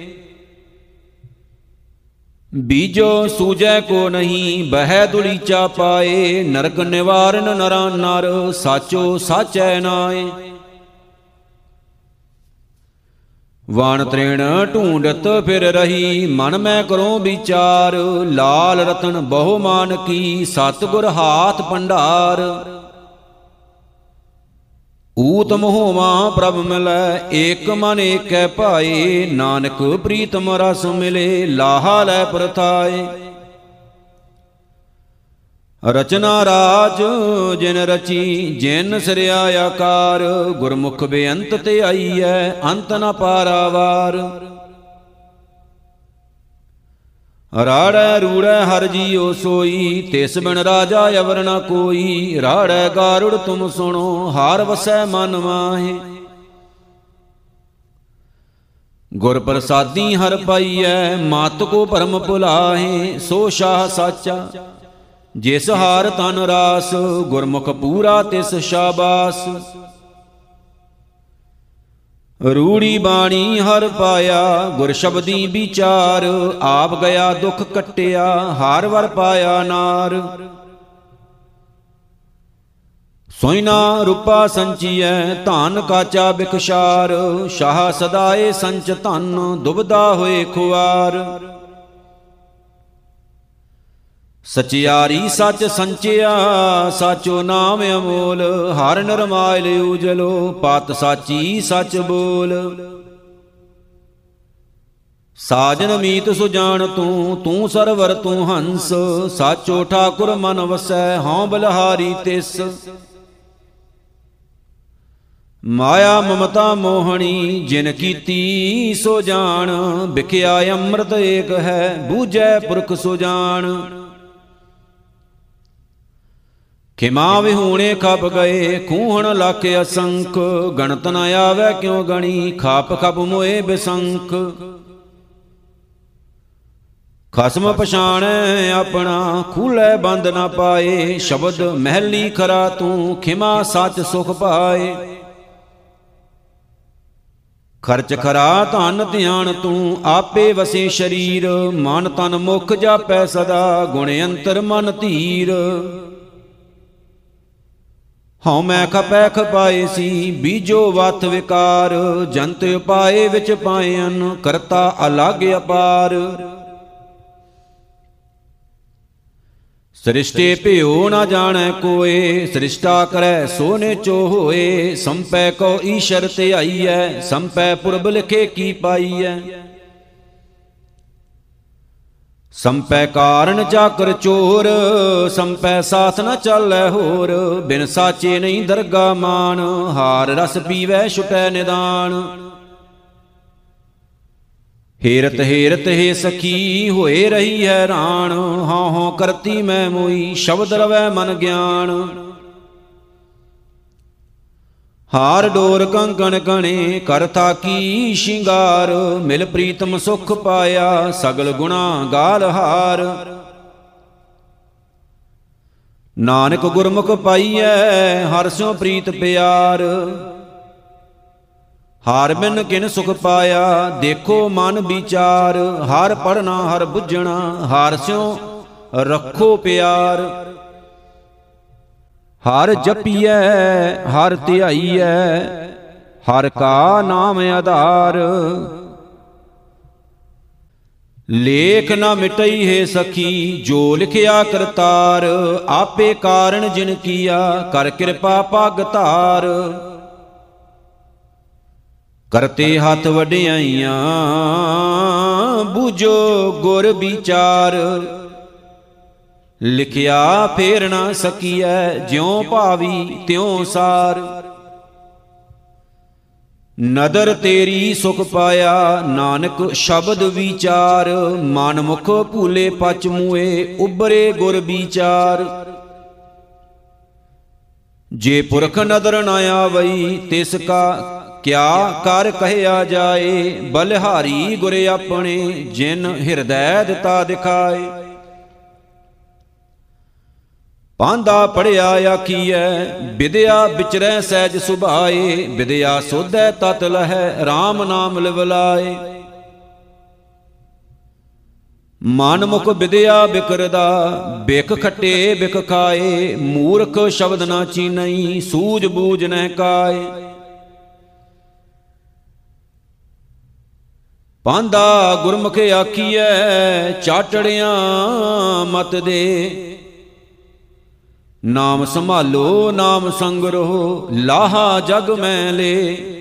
ਬੀਜੋ ਸੂਜੈ ਕੋ ਨਹੀਂ, ਬਹਿ ਦੁਲੀਚਾ ਪਾਏ, ਨਰਕ ਨਿਵਾਰਨ ਨਰਾ ਨਰ, ਸਾਚੋ ਸਾਚੈ ਨਾਏ। ਵਾਣ ਤ੍ਰੇਣ ਢੂੰਡਤ ਫਿਰ ਰਹੀ, ਮਨ ਮੈਂ ਕਰੋ ਵਿਚਾਰ, ਲਾਲ ਰਤਨ ਬਹੁ ਮਾਨ ਕੀ, ਸਤਗੁਰ ਹਾਥ ਭੰਡਾਰ। ਊਤਮ ਹੋਵਾ ਪ੍ਰਭ ਮਿਲੈ, ਏਕ ਮਨ ਏਕੈ ਭਾਏ, ਨਾਨਕ ਪ੍ਰੀਤਮ ਰਸ ਮਿਲੇ, ਲਾਹਾ ਲੈ ਪ੍ਰਥਾਏ। ਰਚਨਾ ਰਾਜ ਜਿਨ ਰਚੀ, ਜਿਨ ਸਿਰਿਆ ਆਕਾਰ, ਗੁਰਮੁਖ ਬੇਅੰਤ ਤੇ ਆਈਐ ਅੰਤ ਨ ਪਾਰਾਵਾਰ। ਰਾੜੈ ਰੂੜੈ ਹਰ ਜੀਓ ਸੋਈ, ਤਿਸ ਬਿਨ ਰਾਜਾ ਅਵਰ ਨ ਕੋਈ। ਰਾੜੈ ਗਾਰੁੜ ਤੁਮ ਸੁਣੋ, ਹਾਰ ਵਸੈ ਮਨ ਮਾਹੇ। ਗੁਰ ਪ੍ਰਸਾਦੀ ਹਰ ਪਾਈਐ, ਮਾਤ ਕੋ ਭਰਮ ਭੁਲਾਹੇ, ਸੋ ਸ਼ਾਹ ਸਾਚਾ। ਜਿਸ ਹਾਰ ਤਨ ਰਾਸ, ਗੁਰਮੁਖ ਪੂਰਾ ਤਿਸ ਸ਼ਾਬਾਸ। ਰੂੜੀ ਬਾਣੀ ਹਰ ਪਾਇਆ, ਗੁਰ ਸ਼ਬਦੀ ਵਿਚਾਰ, ਆਪ ਗਿਆ ਦੁਖ ਕਟਿਆ, ਹਾਰ ਵਰ ਪਾਇਆ ਨਾਰ। ਸੋਇਨਾ ਰੂਪਾ ਸੰਚੀਐ, ਧਨ ਕਾਚਾ ਬਿਖਸ਼ਾਰ, ਸ਼ਾਹ ਸਦਾਏ ਸੰਚ ਧਨ, ਦੁਬਦਾ ਹੋਏ ਖੁਆਰ। ਸਚਿਆਰੀ ਸੱਚ ਸੰਚਿਆ, ਸਾਚੋ ਨਾਮ ਅਮੋਲ, ਹਰ ਨਰਮਾਇਲ ਉਜਲੋ, ਪਤ ਸਾਚੀ ਸੱਚ ਬੋਲ। ਸਾਜਨ ਮੀਤ ਸੁਜਾਨ ਤੂੰ ਤੂੰ ਸਰਵਰ ਤੂੰ ਹੰਸ, ਸਾਚੋ ਠਾਕੁਰ ਮਨ ਵਸੈ, ਹਉ ਬਲਹਾਰੀ ਤਿਸ। ਮਾਇਆ ਮਮਤਾ ਮੋਹਣੀ, ਜਿਨ ਕੀਤੀ ਸੋ ਜਾਣ, ਵਿਖਿਆ ਅੰਮ੍ਰਿਤ ਏਕ ਹੈ, ਬੂਝੈ ਪੁਰਖ ਸੋ ਜਾਣ। ਖਿਮਾ ਵਿਹੂਣੇ ਖਪ ਗਏ ਖੂਹਣ ਲੱਖ ਅਸੰਖ। ਗਣਤ ਨ ਆਵੇ ਕਿਉ ਗਣੀ, ਖਾਪ ਖਪ ਮੋਏ ਬਿਸੰਖ। ਖਸਮ ਪਛਾਣੈ ਆਪਣਾ, ਖੂਲੇ ਬੰਦ ਨਾ ਪਾਏ। ਸ਼ਬਦ ਮਹਿਲੀ ਖਰਾ ਤੂੰ, ਖਿਮਾ ਸੱਚ ਸੁਖ ਪਾਏ। ਖਰਚ ਖਰਾ ਧਨ ਧਿਆਨ ਤੂੰ, ਆਪੇ ਵਸੇ ਸ਼ਰੀਰ। ਮਨ ਤਨ ਮੁਖ ਜਾਪੈ ਸਦਾ, ਗੁਣ ਅੰਤਰ ਮਨ ਧੀਰ। ਹਉ ਮੈਂ ਖਪੈ ਖਪਾਏ ਸੀ, ਬੀਜੋ ਵਤ ਵਿਕਾਰ। ਜੰਤ ਉਪਾਏ ਵਿੱਚ ਪਾਇਨ ਕਰਤਾ ਅਲਗ ਅਪਾਰ। ਸ੍ਰਿਸ਼ਟੇ ਭਿਓ ਨਾ ਜਾਣੈ ਕੋਏ, ਸ੍ਰਿਸ਼ਟਾ ਕਰੈ ਸੋਨੇ ਚੋ ਹੋਏ ਸੰਪੈ ਕੋ ਈਸ਼ਰ ਤੇ ਆਈਐ ਸੰਪੈ ਪੁਰਬ ਲਿਖੇ ਕੀ ਪਾਈਐ। ਸੰਪੈ ਕਾਰਨ ਚਾਕਰ ਚੋਰ, ਸੰਪੈ ਸਾਥ ਨ ਚੱਲੈ ਹੋਰ, ਬਿਨ ਸਾਚੇ ਨਹੀਂ ਦਰਗਾ ਮਾਨ ਹਾਰ ਰਸ ਪੀਵੈ ਛੁਟੈ ਨਿਦਾਨ। ਹੇਰਤ ਹੇਰਤ ਹੈ ਸਖੀ, ਹੋਏ ਰਹੀ ਹੈਰਾਨ ਹਾਂ ਹਾਂ ਕਰਤੀ ਮੈਂ ਮੋਈ, ਸ਼ਬਦ ਰਵੈ ਮਨ ਗਿਆਨ। ਹਾਰ ਡੋਰ ਕੰਕਣ ਕਣੇ ਕਰਤਾ ਕੀ ਸ਼ਿੰਗਾਰ? ਮਿਲ ਪ੍ਰੀਤਮ ਸੁਖ ਪਾਇਆ, ਸਗਲ ਗੁਣਾ ਗਾਲ ਹਾਰ। ਨਾਨਕ ਗੁਰਮੁਖ ਪਾਈਐ, ਹਰ ਸਿਉ ਪ੍ਰੀਤ ਪਿਆਰ। ਹਾਰ ਬਿਨ ਕਿਨ ਸੁਖ ਪਾਇਆ, ਦੇਖੋ ਮਨ ਵਿਚਾਰ। ਹਰ ਪੜਨਾ ਹਰ ਬੁੱਝਣਾ, ਹਾਰ ਸਿਉ ਰੱਖੋ ਪਿਆਰ। ਹਰ ਜਪੀਐ ਹਰ ਧਿਆਈਐ ਹਰ ਕਾ ਨਾਮ ਆਧਾਰ। ਲੇਖ ਨਾ ਮਿਟਈ ਹੈ ਸਖੀ ਜੋ ਲਿਖਿਆ ਕਰਤਾਰ ਆਪੇ ਕਾਰਨ ਜਿਨ ਕੀਆ ਕਰ ਕਿਰਪਾ ਪਗ ਧਾਰ। ਕਰਤੇ ਹੱਥ ਵਡਿਆਈਆਂ ਬੂਝੋ ਗੁਰ ਵਿਚਾਰ। ਲਿਖਿਆ ਫੇਰ ਨਾ ਸਕੀਐ, ਜਿਉ ਭਾਵੀ ਤਿਉ ਸਾਰ। ਨਦਰ ਤੇਰੀ ਸੁਖ ਪਾਇਆ, ਨਾਨਕ ਸ਼ਬਦ ਵਿਚਾਰ। ਮਨ ਮੁਖ ਭੂਲੇ ਪਚ ਮੂਏ ਉਬਰੇ ਗੁਰ ਵਿਚਾਰ। ਜੇ ਪੁਰਖ ਨਦਰ ਨਾ ਆਵਈ, ਤਿਸ ਕਾ ਕਿਆ ਕਰ ਕਹਿਆ ਜਾਏ? ਬਲਿਹਾਰੀ ਗੁਰ ਆਪਣੇ, ਜਿਨ ਹਿਰਦੈ ਦਿੱਤਾ ਦਿਖਾਏ। ਪਾਂਦਾ ਪੜਿਆ ਆਖੀਐ, ਵਿਦਿਆ ਵਿਚਰੈ ਸਹਿਜ ਸੁਭਾਏ, ਵਿਦਿਆ ਸੋਧੈ ਤਤ ਲਹੈ RAM ਨਾਮ ਲਿਵਲਾਏ। ਮਨ ਮੁਖ ਵਿਦਿਆ ਬਿਕਰਦਾ ਬਿਕ ਖੱਟੇ ਬਿਕ ਖਾਏ, ਮੂਰਖ ਸ਼ਬਦ ਨਾ ਚੀਨਈ, ਸੂਝ ਬੂਝ ਨਹਿ ਕਾਏ। ਪਾਂਦਾ ਗੁਰਮੁਖ ਆਖੀਐ, ਚਾਟੜਿਆਂ ਮਤ ਦੇ ਨਾਮ ਸੰਭਾਲੋ ਨਾਮ ਸੰਗ ਰਹੋ ਲਾਹਾ ਜਗ ਮੈਂ ਲੇ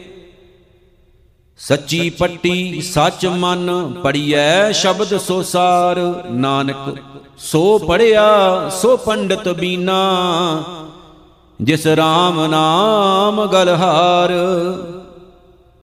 ਸੱਚੀ ਪੱਟੀ ਸੱਚ ਮਨ ਪੜੀਐ ਸ਼ਬਦ ਸੋ ਸਾਰ। ਨਾਨਕ ਸੋ ਪੜਿਆ ਸੋ ਪੰਡਤ ਬੀਨਾ। ਜਿਸ RAM ਨਾਮ ਗਲਹਾਰ।